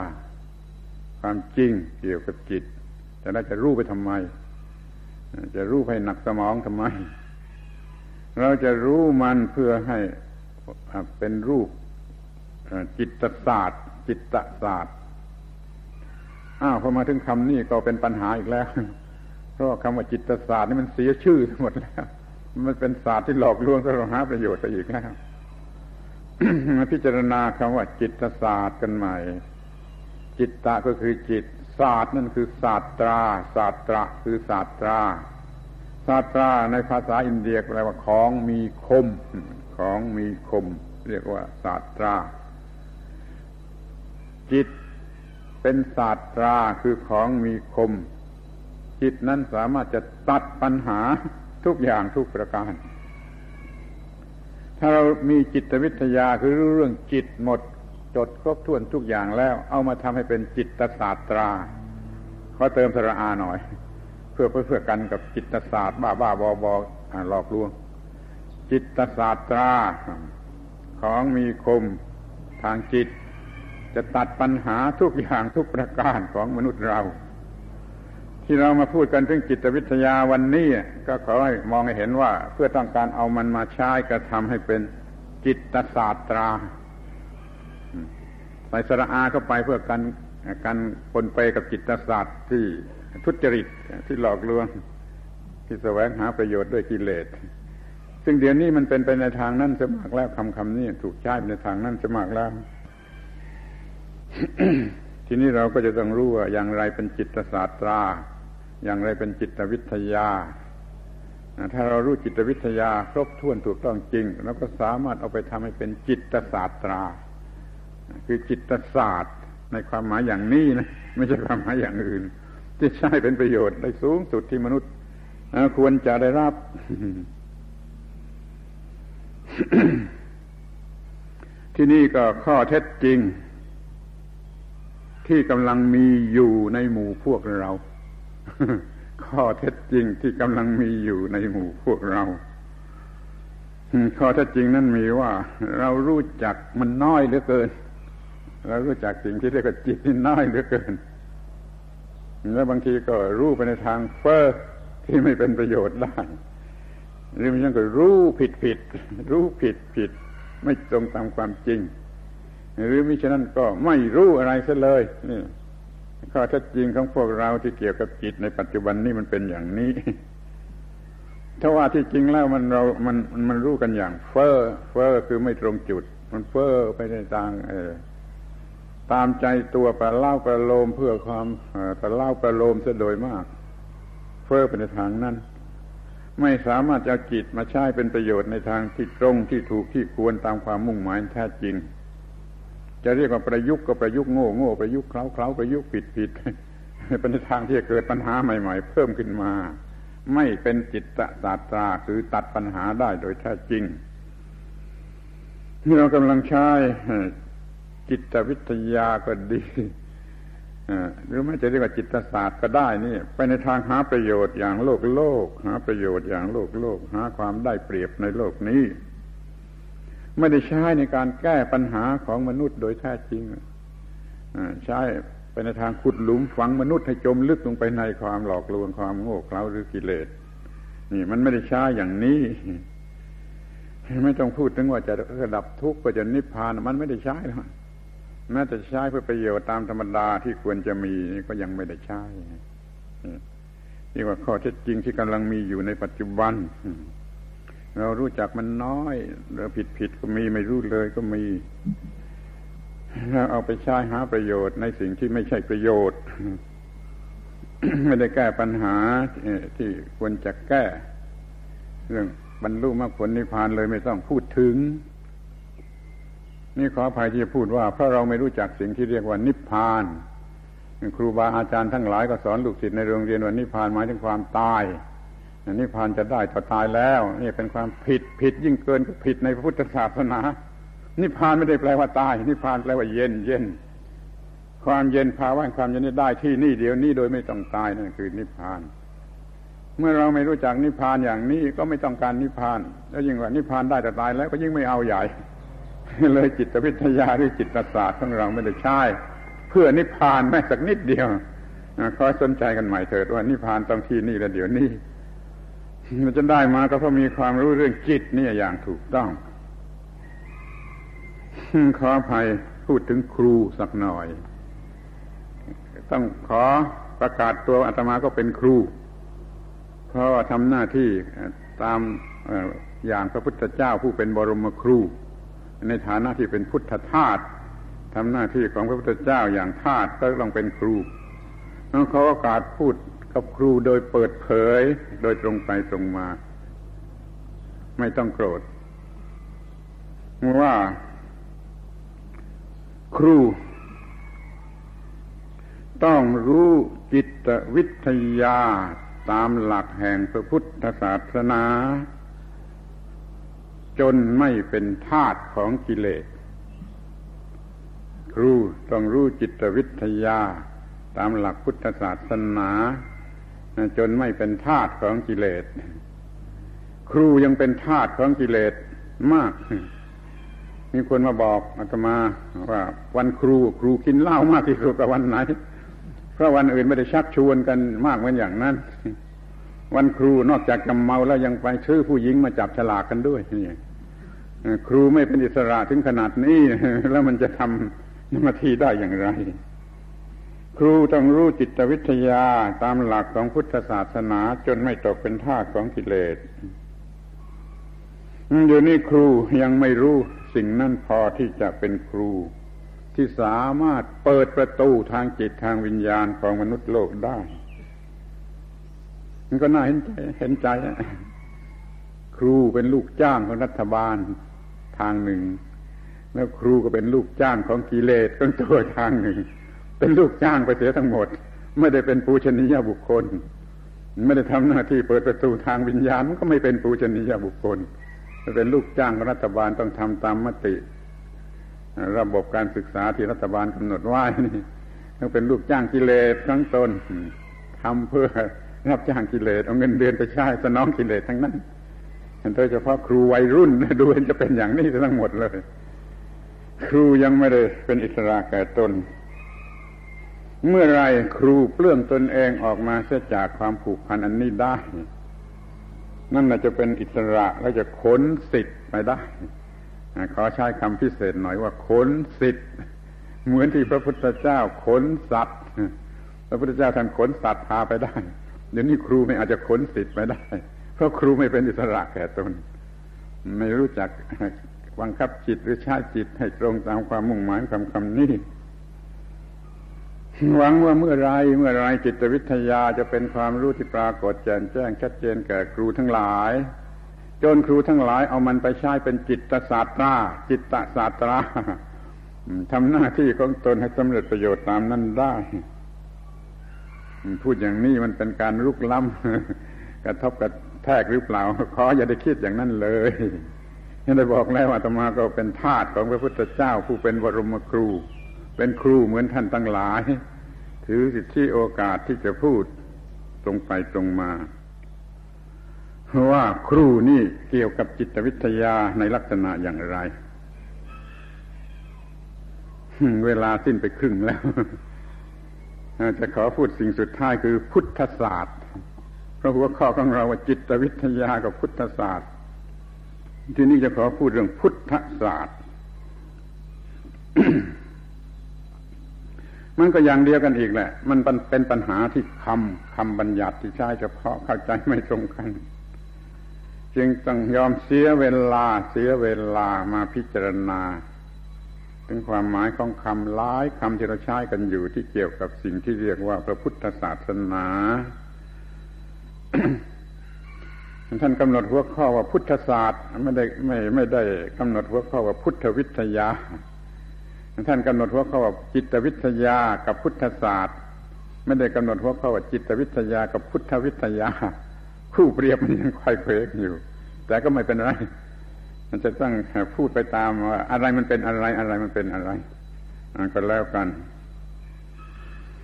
ความจริงเกี่ยวกับจิตแต่เราจะรู้ไปทำไม จะรู้ให้หนักสมองทำไม เราจะรู้มันเพื่อให้เป็นรูปจิตศาสตร์ จิตศาสตร์อ้าวพอมาถึงคำนี้ก็เป็นปัญหาอีกแล้ว ราะคำว่าจิตศาสตร์นี่มันเสียชื่อหมดแล้ว มันเป็นศาสตร์ที่หลอกลวงสรหาประโยชน์ไปอีกแล้วมาพิจารณาคำว่าจิตศาสตร์กันใหม่ จิตตะก็คือจิตศาสตร์นั่นคือศาสตราศาสตระคือศาสตราศาสตราในภาษาอินเดียแปลว่าของมีคม ของมีคม เรียกว่าศาสตรา จิตเป็นศาสตราคือของมีคม จิตนั้นสามารถจะตัดปัญหาทุกอย่างทุกประการ ถ้าเรามีจิตวิทยาคือรู้เรื่องจิตหมดจดครบถ้วนทุกอย่างแล้ว เอามาทำให้เป็นจิตศาสตราขอเติมสระอาหน่อย เพื่อเพื่อกันกับจิตศาสตร์บ้าบ้าบอบอหลอกลวง จิตศาสตราของมีคมทางจิต จะตัดปัญหาทุกอย่างทุกประการของมนุษย์เรา ที่เรามาพูดกันถึงจิตวิทยาวันนี้ ก็ขอให้มองให้เห็นว่า เพื่อต้องการเอามันมาใช้กระทำให้เป็นจิตศาสตราใส่สระอาเข้าไปเพื่อกันการปนไปกับจิตศาสตร์ที่ทุจริตที่หลอกลวงที่แสวงหาประโยชน์ด้วยกิเลส ซึ่งเดี๋ยวนี้มันเป็นไปในทางนั้นสมักแล้วคำคำนี้ถูกใช้ในทางนั้นสมักแล้ว ทีนี้เราก็จะต้องรู้ว่าอย่างไรเป็นจิตศาสตรา อย่างไรเป็นจิตวิทยา ถ้าเรารู้จิตวิทยาครบถ้วนถูกต้องจริงเราก็สามารถเอาไปทำให้เป็นจิตศาสตรา คือจิตศาสตร์ในความหมายอย่างนี้นะไม่ใช่ความหมายอย่างอื่น ที่ใช้เป็นประโยชน์ได้สูงสุดที่มนุษย์ควรจะได้รับที่นี่ก็ข้อเท็จจริง ที่กำลังมีอยู่ในหมู่พวกเรา ข้อเท็จจริงที่กำลังมีอยู่ในหมู่พวกเรา ข้อเท็จจริงนั่นมีว่า เรารู้จักมันน้อยเหลือเกิน เรารู้จักสิ่งที่เรียกว่าจิตน้อยเหลือเกิน แล้วบางทีก็รู้ไปในทางเฟอ้อที่ไม่เป็นประโยชน์ได้หรือมันก็รู้ผิดผิด รู้ผิดผิด ไม่ตรงตามความจริง หรือมิฉะนั้นก็ไม่รู้อะไรซะเลยนี่ ข้อเท็จจริงของพวกเราที่เกี่ยวกับจิตในปัจจุบันนี่มันเป็นอย่างนี้ถ้าว่าที่จริงแล้วมันเรา มัน มันรู้กันอย่าง เฟอ้อ เฟอ้อคือไม่ตรงจุด มันเฟอ้อไปในทาง เออ ตามใจตัวประเล่าประโลมเพื่อความประเล่าประโลมซะโดยมาก เฟอ้อไปในทางนั้น ไม่สามารถจะจิตมาใช้เป็นประโยชน์ในทางที่ตรงที่ถูกที่ควรตามความมุ่งหมายแท้จริง จะเรียกว่าประยุกต์ก็ประยุกต์โง่โง่ประยุกต์เคล้าเคล้าประยุกต์ผิดผิดเป็นทางที่จะเกิดปัญหาใหม่ ๆ เพิ่มขึ้นมา ไม่เป็นจิตตศาสตราคือตัดปัญหาได้โดยแท้จริงที่เรากำลังใช้จิตวิทยาก็ดีหรือไม่จะเรียกว่าจิตศาสตร์ก็ได้นี่ ไปในทางหาประโยชน์อย่างโลกโลก หาประโยชน์อย่างโลกโลก หาความได้เปรียบในโลกนี้ ไม่ได้ใช้ในการแก้ปัญหาของมนุษย์โดยแท้จริงใช้ไปในทางขุดหลุมฝังมนุษย์ให้จมลึกลงไปในความหลอกลวงความโง่เขลาหรือกิเลสนี่มันไม่ได้ใช้อย่างนี้ไม่ต้องพูดถึงว่าจะระดับทุกข์ก็จะนิพพานมันไม่ได้ใช้หรอกแม้แต่ใช้เพื่อประโยชน์ตามธรรมดาที่ควรจะมีก็ยังไม่ได้ใช้นี่ว่าข้อเท็จจริงที่กำลังมีอยู่ในปัจจุบัน เรารู้จักมันน้อยหรือผิดผิดก็มีไม่รู้เลยก็มีเราเอาไปใช้หาประโยชน์ในสิ่งที่ไม่ใช่ประโยชน์ ไม่ได้แก้ปัญหาที่ควรจะแก้ เรื่องบรรลุมรรคผลนิพพานเลยไม่ต้องพูดถึง นี่ขออภัยที่จะพูดว่า เพราะเราไม่รู้จักสิ่งที่เรียกว่านิพพาน ครูบาอาจารย์ทั้งหลายก็สอนลูกศิษย์ในโรงเรียนว่านิพพานหมายถึงความตาย นิพพานจะได้ต่อตายแล้ว นี่เป็นความผิดผิดยิ่งเกินผิดในพระพุทธศาสนา นิพพานไม่ได้แปลว่าตาย นิพพานแปลว่าเย็นเย็นความเย็นภาวะความเย็นนี้ได้ที่นี่เดียวนี้โดยไม่ต้องตายนั่นคือนิพพาน เมื่อเราไม่รู้จักนิพพานอย่างนี้ก็ไม่ต้องการนิพพาน แล้วยิ่งว่านิพพานได้แต่ตายแล้วก็ยิ่งไม่เอาใหญ่ เลยจิตวิทยาหรือจิตศาสตร์ของเราไม่ได้ใช้เพื่อนิพพานแม้สักนิดเดียวขอสนใจกันใหม่เถิดว่านิพพานต้องที่นี่แล้วเดี๋ยวนี้ มันจะได้มาก็เพราะมีความรู้เรื่องจิตนี่อย่างถูกต้อง ขออภัยพูดถึงครูสักหน่อย ต้องขอประกาศตัวอาตมาก็เป็นครู เพราะว่าทำหน้าที่ตามอย่างพระพุทธเจ้าผู้เป็นบรมครู ในฐานะที่เป็นพุทธทาสทำหน้าที่ของพระพุทธเจ้าอย่างทาสก็ต้องเป็นครูต้องขอโอกาสพูด กับครูโดยเปิดเผย โดยตรงไปตรงมา ไม่ต้องโกรธว่า ครู ต้องรู้จิตวิทยาตามหลักแห่งพระพุทธศาสนา จนไม่เป็นทาตของกิเลส ครูต้องรู้จิตวิทยาตามหลักพุทธศาสนา จนไม่เป็นทาตของกิเลส ครูยังเป็นทาตของกิเลสมาก มีคนมาบอกอาตมาว่าวันครูครูกินเหล้ามากที่สุดกับวันไหน เพราะวันอื่นไม่ได้ชักชวนกันมากเหมือนอย่างนั้น วันครูนอกจากจะเมาแล้วยังไปชื่อผู้หญิงมาจับฉลากกันด้วยนี่ครูไม่เป็นอิสระถึงขนาดนี้แล้วมันจะทำนาทีได้อย่างไร ครูต้องรู้จิตวิทยาตามหลักของพุทธศาสนาจนไม่ตกเป็นทาสของกิเลสอยู่นี่ครูยังไม่รู้สิ่งนั่นพอที่จะเป็นครู ที่สามารถเปิดประตูทางจิตทางวิญญาณของมนุษย์โลกได้ มันก็น่าเห็นใจเห็นใจ ครูเป็นลูกจ้างของรัฐบาลทางหนึ่ง แล้วครูก็เป็นลูกจ้างของกิเลสก็ตัวทางหนึ่ง เป็นลูกจ้างไปเสียทั้งหมด ไม่ได้เป็นปูชนียบุคคล ไม่ได้ทำหน้าที่เปิดประตูทางวิญญาณมันก็ไม่เป็นปูชนียบุคคลเป็นลูกจ้างรัฐบาลต้องทำตามมติ ระบบการศึกษาที่รัฐบาลกำหนดไว้นี่ต้องเป็นลูกจ้างกิเลสทั้งตนทำเพื่อรับจ้างกิเลสเอาเงินเดือนไปใช้สนองกิเลสทั้งนั้นโดยเฉพาะครูวัยรุ่นดูเห็นจะเป็นอย่างนี้ทั้งหมดเลย ครูยังไม่ได้เป็นอิสระแก่ตน เมื่อไรครูเปลื้องตนเองออกมาเสียจากความผูกพันอันนี้ได้ นั่นจะเป็นอิสระและจะขนสิทธิ์ไปได้ ขอใช้คำพิเศษหน่อยว่าขนสิทธิ์เหมือนที่พระพุทธเจ้าขนสัตว์ พระพุทธเจ้าท่านขนสัตว์พาไปได้ เดี๋ยวนี้ครูไม่อาจจะขนสิทธิ์ไปได้ เพราะครูไม่เป็นอิสระแก่ตน ไม่รู้จักบังคับจิตหรือใช้จิตให้ตรงตามความมุ่งหมายคำคำนี้ หวังว่าเมื่อไรเมื่อไรจิตวิทยาจะเป็นความรู้ที่ปรากฏแจ่มแจ้งชัดเจนแก่ครูทั้งหลาย จนครูทั้งหลายเอามันไปใช้เป็นจิตศาสตราจิตศาสตราทำหน้าที่ของตนให้สำเร็จประโยชน์ตามนั้นได้ พูดอย่างนี้มันเป็นการลุกล้ำกระทบกระแทกหรือเปล่า ขออย่าได้คิดอย่างนั้นเลยยังได้บอกแล้วว่าตมาก็เป็นทาสของพระพุทธเจ้าผู้เป็นวรมครู เป็นครูเหมือนท่านตั้งหลาย ถือสิทธิโอกาสที่จะพูดตรงไปตรงมาว่าครูนี่เกี่ยวกับจิตวิทยาในลักษณะอย่างไร เวลาสิ้นไปครึ่งแล้ว จะขอพูดสิ่งสุดท้ายคือพุทธศาสตร์ เพราะหัวข้อของเราว่าจิตวิทยากับพุทธศาสตร์ ที่นี่จะขอพูดเรื่องพุทธศาสตร์ มันก็อย่างเดียวกันอีกแหละ มันเป็นปัญหาที่คำคำบัญญัติที่ใช้เฉพาะเข้าใจไม่ตรงกัน จึงต้องยอมเสียเวลาเสียเวลามาพิจารณา ถึงความหมายของคำหลายคำที่เราใช้กันอยู่ที่เกี่ยวกับสิ่งที่เรียกว่าพระพุทธศาสนาท่านกำหนดหัวข้อว่าพุทธศาสตร์ไม่ได้ไม่ไม่ได้กำหนดหัวข้อว่าพุทธวิทยา ท่านกำหนดหัวข้อว่าจิตวิทยากับพุทธศาสตร์ ไม่ได้กำหนดหัวข้อว่าจิตวิทยากับพุทธวิทยา คู่เปรียบมันยังควายเควกอยู่ แต่ก็ไม่เป็นไร มันจะต้องพูดไปตามว่าอะไรมันเป็นอะไรอะไรมันเป็นอะไรก็แล้วกัน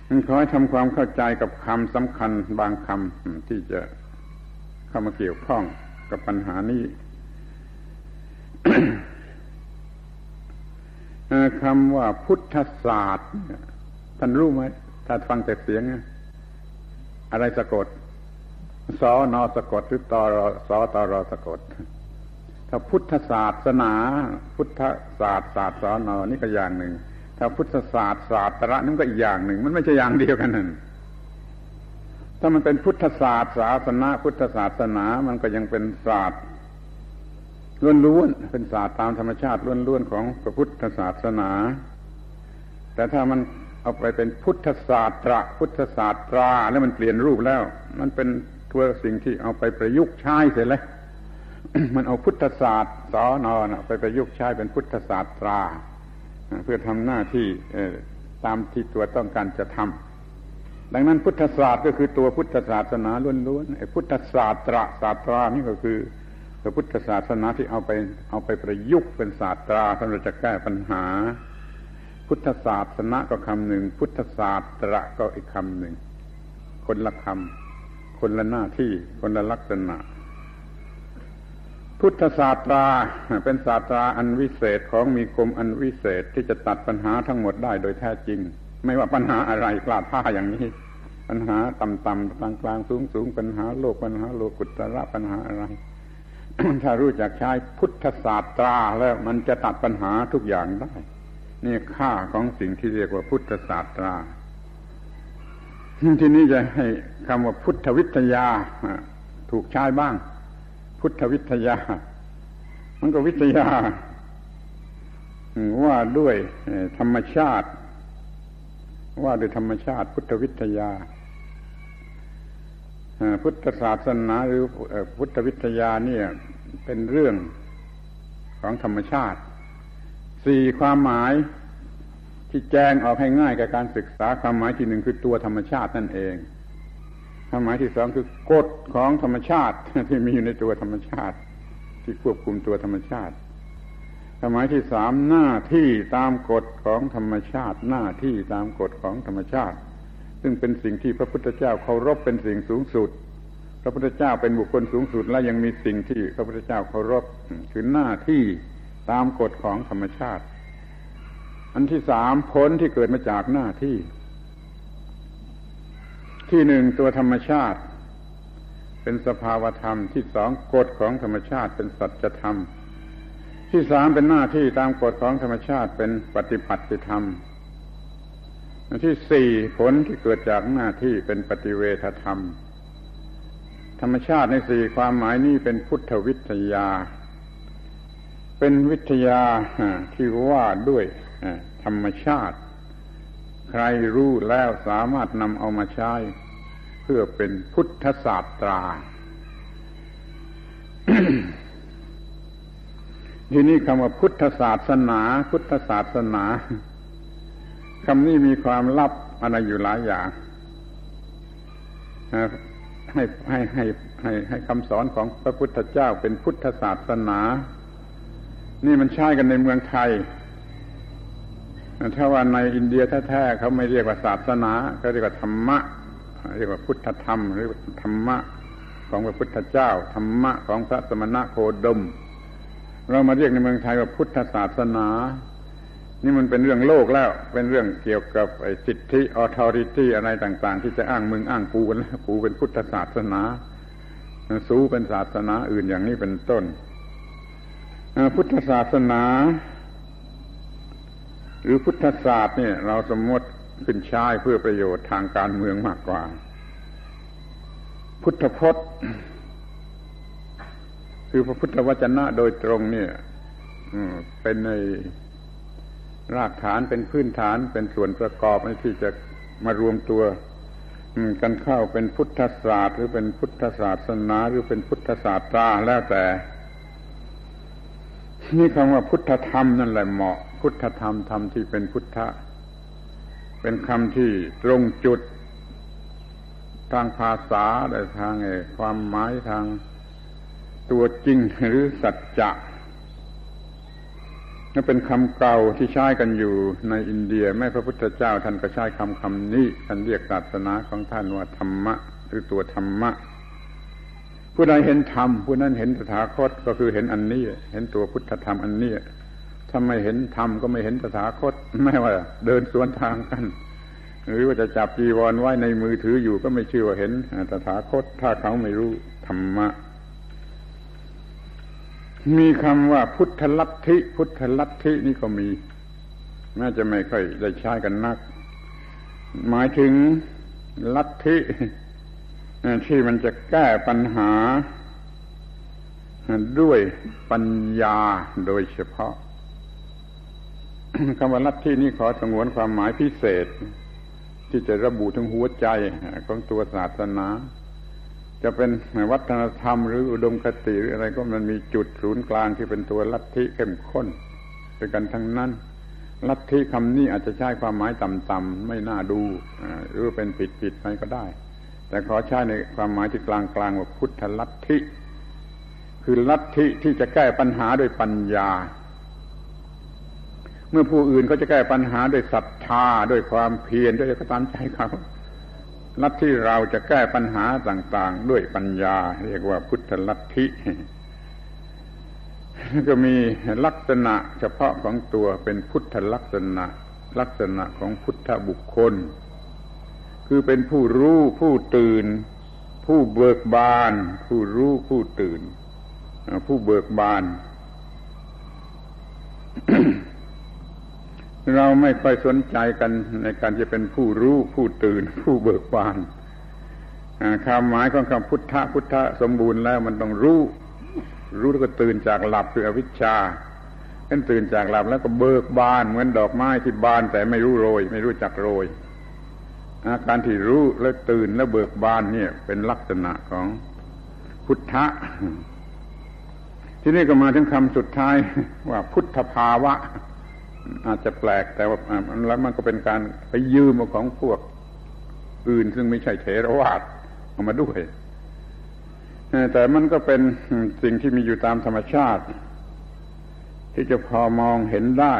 มันขอให้ทำความเข้าใจกับคำสำคัญบางคำที่จะเข้ามาเกี่ยวข้องกับปัญหานี้ คำว่าพุทธศาสตร์ท่านรู้ไหมถ้าฟังแต่เสียง อะไรสะกดสอนอสะกดหรือตอรอสอตอรอสะกด ถ้าพุทธศาสนา พุทธศาสตร์ศาสตร์สอนอนี่ก็อย่างหนึ่ง ถ้าพุทธศาสตร์ศาสตระนั่นก็อีกอย่างหนึ่ง มันไม่ใช่อย่างเดียวกันนั่นถ้ามันเป็นพุทธศาสตร์ศาสนา พุทธศาสนา มันก็ยังเป็นศาสตร์ ล้วนๆเป็นศาสตร์ตามธรรมชาติล้วนๆของพระพุทธศาสนา แต่ถ้ามันเอาไปเป็นพุทธศาสตระพุทธศาสตราแล้วมันเปลี่ยนรูปแล้ว มันเป็นตัวสิ่งที่เอาไปประยุกต์ใช้เสร็จแล้วมันเอาพุทธศาสตร์สอนอนไปประยุกต์ใช้เป็นพุทธศาสตรา เพื่อทำหน้าที่ตามที่ตัวต้องการจะทำดังนั้นพุทธศาสตร์ก็คือตัวพุทธศาสนาล้วนๆพุทธศาสตราศาสตรานี่ก็คือ พระพุทธศาสนาที่เอาไปเอาไปประยุกต์เป็นศาสตราสำหรับจะแก้ปัญหา พุทธศาสนาก็คำหนึ่ง พุทธศาสตระก็อีกคำหนึ่ง คนละคำคนละหน้าที่คนละลักษณะ พุทธศาสตราเป็นศาสตราอันวิเศษของมีคมอันวิเศษที่จะตัดปัญหาทั้งหมดได้โดยแท้จริง ไม่ว่าปัญหาอะไรกล้าท่าอย่างนี้ปัญหาต่ำๆกลางกลางสูงสูงปัญหาโลกปัญหาโลกุตระปัญหาอะไร ถ้ารู้จักใช้พุทธศาสตราแล้วมันจะตัดปัญหาทุกอย่างได้ นี่ค่าของสิ่งที่เรียกว่าพุทธศาสตรา ที่นี้จะให้คำว่าพุทธวิทยาถูกใช้บ้าง พุทธวิทยา มันก็วิทยา ว่าด้วยธรรมชาติ ว่าด้วยธรรมชาติ พุทธวิทยา พุทธศาสนาหรือพุทธวิทยาเนี่ยเป็นเรื่องของธรรมชาติสี่ความหมายที่แจ้งออกให้ง่ายกับการศึกษาความหมายที่หนึ่งคือตัวธรรมชาตินั่นเองความหมายที่สองคือกฎของธรรมชาติที่มีอยู่ในตัวธรรมชาติ ที่ควบคุมตัวธรรมชาติความหมายที่สามหน้าที่ตามกฎของธรรมชาติ หน้าที่ตามกฎของธรรมชาติ ซึ่งเป็นสิ่งที่พระพุทธเจ้าเคารพเป็นสิ่งสูงสุด พระพุทธเจ้าเป็นบุคคลสูงสุด และยังมีสิ่งที่พระพุทธเจ้าเคารพคือหน้าที่ตามกฎของธรรมชาติ อันที่สามผลที่เกิดมาจากหน้าที่ ที่หนึ่งตัวธรรมชาติ เป็นสภาวธรรมที่สองกฎของธรรมชาติเป็นสัจธรรม ที่สามเป็นหน้าที่ตามกฎของธรรมชาติเป็นปฏิปัติธรรม ที่สี่ผลที่เกิดจากหน้าที่เป็นปฏิเวทธรรม ธรรมชาติในสี่ความหมายนี้เป็นพุทธวิทยา เป็นวิทยาที่ว่าด้วยธรรมชาติ ใครรู้แล้วสามารถนำเอามาใช้ เพื่อเป็นพุทธศาสตราที่นี่คำว่าพุทธศาสนา พุทธศาสนา คำนี้มีความลับอะไรอยู่หลายอย่างให้ให้ให้ให้ให้คำสอนของพระพุทธเจ้าเป็นพุทธศาสนา นี่มันใช้กันในเมืองไทย ถ้าว่าในอินเดียแท้ๆเขาไม่เรียกว่าศาสนาเขาเรียกว่าธรรมะ เรียกว่าพุทธธรรมหรือธรรมะของพระพุทธเจ้า ธรรมะของพระสมณะโคดม เรามาเรียกในเมืองไทยว่าพุทธศาสนา นี่มันเป็นเรื่องโลกแล้ว เป็นเรื่องเกี่ยวกับไอ้สิทธิ authority อะไรต่าง ๆ ที่จะอ้างมึงอ้างกูกันแล้วกูเป็นพุทธศาสนาสู้เป็นศาสนาอื่นอย่างนี้เป็นต้นพุทธศาสนา หรือพุทธศาสตร์เนี่ย เราสมมติขึ้นใช้เพื่อประโยชน์ทางการเมืองมากกว่า พุทธพจน์ คือพระพุทธวจนะโดยตรงเนี่ยเป็นใน รากฐานเป็นพื้นฐานเป็นส่วนประกอบที่จะมารวมตัวกันเข้าเป็นพุทธศาสตร์ หรือเป็นพุทธศาสนาหรือเป็นพุทธศาสตราแล้วแต่ นี่คำว่าพุทธธรรมนั่นแหละเหมาะ พุทธธรรมธรรมที่เป็นพุทธะเป็นคำที่ตรงจุดทางภาษาแต่ทางความหมายทางตัวจริงหรือสัจจะ นั่นเป็นคำเก่าที่ใช้กันอยู่ในอินเดียแม่พระพุทธเจ้าท่านก็ใช้คำคำนี้ท่านเรียกศาสนาของท่านว่าธรรมะหรือตัวธรรมะ ผู้ใดเห็นธรรมผู้นั้นเห็นสถาคตก็คือเห็นอันนี้ เห็นตัวพุทธธรรมอันนี้ถ้าไม่เห็นธรรมก็ไม่เห็นสถาคตไม่ว่า เดินสวนทางกัน หรือว่าจะจับจีวรไว้ในมือถืออยู่ก็ไม่ชื่อว่าเห็นตถาคต ถ้าเขาไม่รู้ธรรมะ มีคำว่าพุทธลัทธิ พุทธลัทธินี่ก็มีแม้จะไม่ค่อยได้ใช้กันนัก หมายถึงลัทธิที่มันจะแก้ปัญหา ด้วยปัญญาโดยเฉพาะคำว่าลัทธินี้ขอสงวนความหมายพิเศษ ที่จะระบุถึงหัวใจของตัวศาสนา จะเป็นวัฒนธรรมหรืออุดมคติหรืออะไรก็มันมีจุดศูนย์กลางที่เป็นตัวลัทธิเข้มข้นเป็นกันทั้งนั้น ลัทธิคำนี้อาจจะใช้ความหมายต่ำๆไม่น่าดูหรือเป็นผิดๆไปก็ได้ แต่ขอใช้ในความหมายที่กลางๆว่าพุทธลัทธิคือลัทธิที่จะแก้ปัญหาด้วยปัญญา เมื่อผู้อื่นเขาจะแก้ปัญหาด้วยศรัทธาด้วยความเพียรด้วยก็ตามใจเขา ลัทธิเราจะแก้ปัญหาต่าง ๆ ด้วยปัญญา เรียกว่าพุทธลัทธิก็มีลักษณะเฉพาะของตัวเป็นพุทธลักษณะ ลักษณะของพุทธบุคคล คือเป็นผู้รู้ผู้ตื่น ผู้เบิกบาน ผู้รู้ผู้ตื่น ผู้เบิกบาน เราไม่ค่อยสนใจกันในการจะเป็นผู้รู้ผู้ตื่น ผู้เบิกบานความหมายของคำพุทธะพุทธะสมบูรณ์แล้วมันต้องรู้ รู้แล้วก็ตื่นจากหลับคืออวิชชาเป็นตื่นจากหลับแล้วก็เบิกบานเหมือนดอกไม้ที่บานแต่ไม่รู้โรย ไม่รู้จักโรยอาการที่รู้แล้วตื่นแล้วเบิกบานเนี่ย เป็นลักษณะของพุทธะที่นี่ก็มาถึงคำสุดท้ายว่าพุทธภาวะ อาจจะแปลกแต่ว่าแล้วมันก็เป็นการไปยืมของพวกอื่นซึ่งไม่ใช่เทรวาสเอามาด้วยแต่มันก็เป็นสิ่งที่มีอยู่ตามธรรมชาติ ที่จะพอมองเห็นได้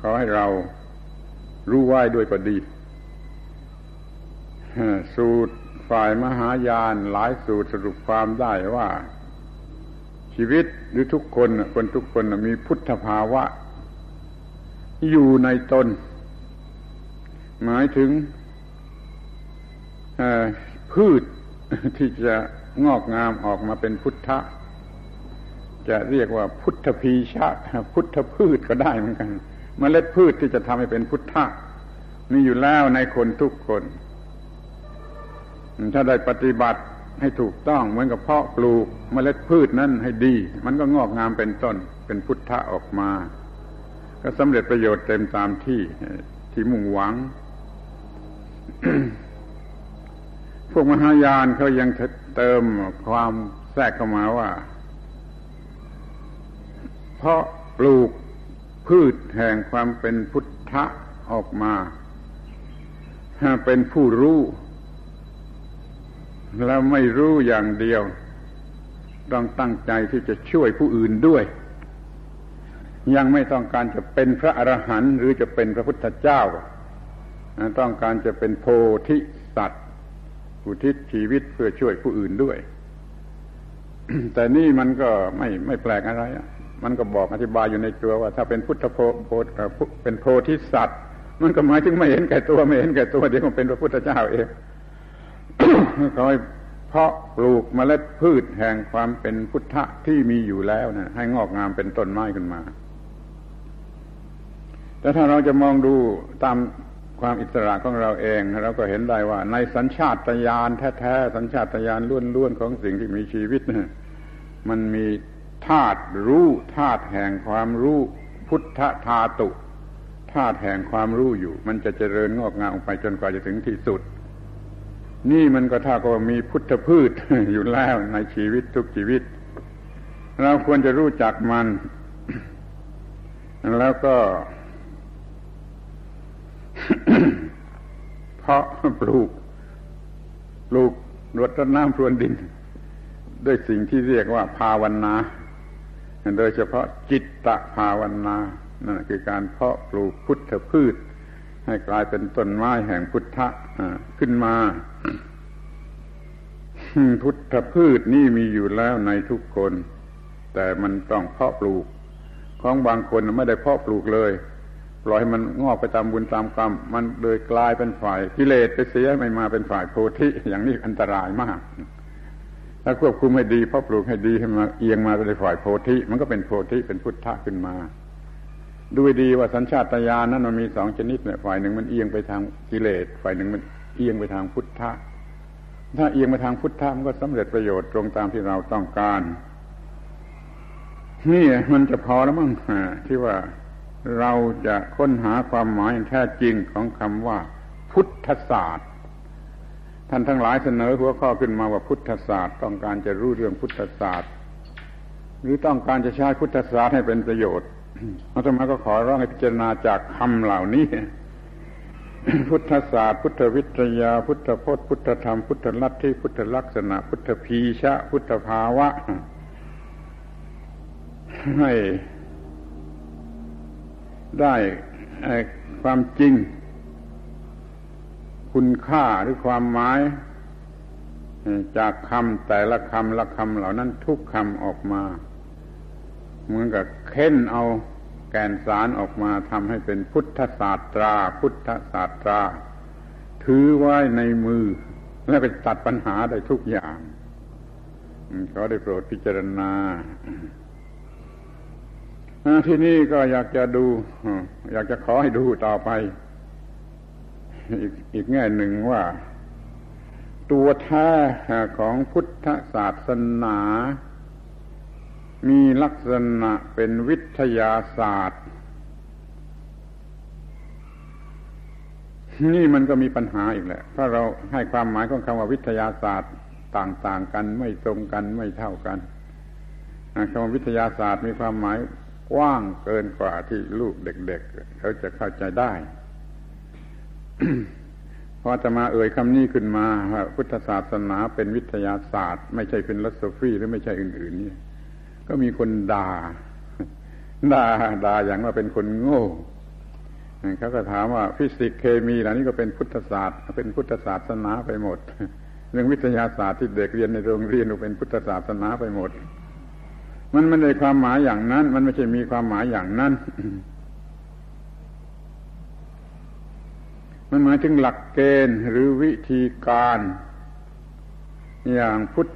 ขอให้เรารู้ไว้ด้วยก็ดีสูตรฝ่ายมหายานหลายสูตรสรุปความได้ว่า ชีวิตหรือทุกคนคนทุกคนมีพุทธภาวะ อยู่ในตน หมายถึงพืชที่จะงอกงามออกมาเป็นพุทธะ จะเรียกว่าพุทธพีชะ พุทธพืชก็ได้เหมือนกันมเมล็ดพืชที่จะทำให้เป็นพุทธะมีอยู่แล้วในคนทุกคน ถ้าได้ปฏิบัติ ให้ถูกต้องเหมือนกับเพาะปลูกมเมล็ดพืชนั้นให้ดี มันก็งอกงามเป็นต้นเป็นพุทธะออกมา ก็สำเร็จประโยชน์เต็มตามที่ที่มุ่งหวัง พวกมหายานเขายังเติมความแทรกเข้ามาว่า เพราะปลูกพืชแห่งความเป็นพุทธะออกมา เป็นผู้รู้ แล้วไม่รู้อย่างเดียว ต้องตั้งใจที่จะช่วยผู้อื่นด้วย ยังไม่ต้องการจะเป็นพระอรหันต์หรือจะเป็นพระพุทธเจ้า ต้องการจะเป็นโพธิสัตว์อุทิศชีวิตเพื่อช่วยผู้อื่นด้วย แต่นี่มันก็ไม่ไม่แปลกอะไรมันก็บอกอธิบายอยู่ในตัวว่า ถ้าเป็นพุทธโพโพเป็นโพธิสัตว์ มันก็หมายถึงไม่เห็นแก่ตัวไม่เห็นแก่ตัวเดี๋ยวมันเป็นพระพุทธเจ้าเอง ขาให้เพาะปลูกเมล็ดพืชแห่งความเป็นพุทธะที่มีอยู่แล้วนะให้งอกงามเป็นต้นไม้ขึ้นมา แต่ถ้าเราจะมองดูตามความอิสระของเราเองเราก็เห็นได้ว่า ในสัญชาตญาณแท้ๆ สัญชาตญาณล้วนๆ ของสิ่งที่มีชีวิตนะมันมีธาตุรู้ธาตุแห่งความรู้พุทธธาตุธาตุแห่งความรู้อยู่ มันจะเจริญงอกงามไปจนกว่าจะถึงที่สุด นี่มันก็ท่ากับมีพุทธพืชอยู่แล้วในชีวิตทุกชีวิต เราควรจะรู้จักมัน แล้วก็ เพาะปลูก ปลูกรดน้ำพรวนดิน ด้วยสิ่งที่เรียกว่าภาวนา โดยเฉพาะจิตตภาวนานั่นคือการเพาะปลูกพุทธพืช ให้กลายเป็นต้นไม้แห่งพุทธะขึ้นมาพุทธพืชนี่มีอยู่แล้วในทุกคน แต่มันต้องเพาะปลูก ของบางคนไม่ได้เพาะปลูกเลย ปล่อยมันงอกไปตามบุญตามกรรม มันเลยกลายเป็นฝ่ายกิเลสไปเสียไม่มาเป็นฝ่ายโพธิอย่างนี้อันตรายมาก ถ้าควบคุมให้ดีเพาะปลูกให้ดีให้มาเอียงมาเป็นฝ่ายโพธิมันก็เป็นโพธิเป็นพุทธะขึ้นมา ดูดีว่าสัญชาตญาณนั้นมันมีสองชนิดเนี่ยฝ่ายหนึ่งมันเอียงไปทางกิเลสฝ่ายหนึ่งมันเอียงไปทางพุทธะ ถ้าเอียงไปทางพุทธะมันก็สำเร็จประโยชน์ตรงตามที่เราต้องการ นี่มันจะพอแล้วมั้งที่ว่าเราจะค้นหาความหมายแท้จริงของคำว่า พุทธศาสตร์ ท่านทั้งหลายเสนอหัวข้อขึ้นมาว่าพุทธศาสตร์ ต้องการจะรู้เรื่องพุทธศาสตร์ หรือต้องการจะใช้พุทธศาสตร์ให้เป็นประโยชน์ อาตมาก็ขอร้องให้พิจารณาจากคำเหล่านี้ พุทธศาสตร์ พุทธวิทยา พุทธพจน์ พุทธธรรม พุทธลัทธิ พุทธลักษณะ พุทธพีชะ พุทธภาวะ ให้ได้ความจริง คุณค่าหรือความหมาย จากคำแต่ละคำละคำเหล่านั้นทุกคำออกมา เหมือนกับเค้นเอา แกนสารออกมาทำให้เป็นพุทธศาสตรา พุทธศาสตรา ถือไว้ในมือ และไปตัดปัญหาได้ทุกอย่างขอได้โปรดพิจารณาที่นี่ก็อยากจะดู อยากจะขอให้ดูต่อไป อีกอีกแง่หนึ่งว่า ตัวแท้ของพุทธศาสนา มีลักษณะเป็นวิทยาศาสตร์ นี่มันก็มีปัญหาอีกแหละถ้าเราให้ความหมายของคำว่าวิทยาศาสตร์ต่าง ๆ กันไม่ตรงกันไม่เท่ากันคำว่าวิทยาศาสตร์มีความหมายกว้างเกินกว่าที่ลูกเด็ก ๆ เขาจะเข้าใจได้พอจะมาเอ่ยคำนี้ขึ้นมาว่าพุทธศาสนาเป็นวิทยาศาสตร์ ไม่ใช่เป็นลัสฟีหรือไม่ใช่อื่น ๆ นี่ ก็มีคนด่าด่าด่าอย่างว่าเป็นคนโง่เขาก็ถามว่าฟิสิกส์เคมีเหล่านี้ก็เป็นพุทธศาสตร์ เป็นพุทธศาสนาไปหมด เรื่องวิทยาศาสตร์ที่เด็กเรียนในโรงเรียนก็เป็นพุทธศาสนาไปหมด มันไม่ได้ความหมายอย่างนั้น มันไม่ใช่มีความหมายอย่างนั้น มันหมายถึงหลักเกณฑ์หรือวิธีการ อย่างพุทธ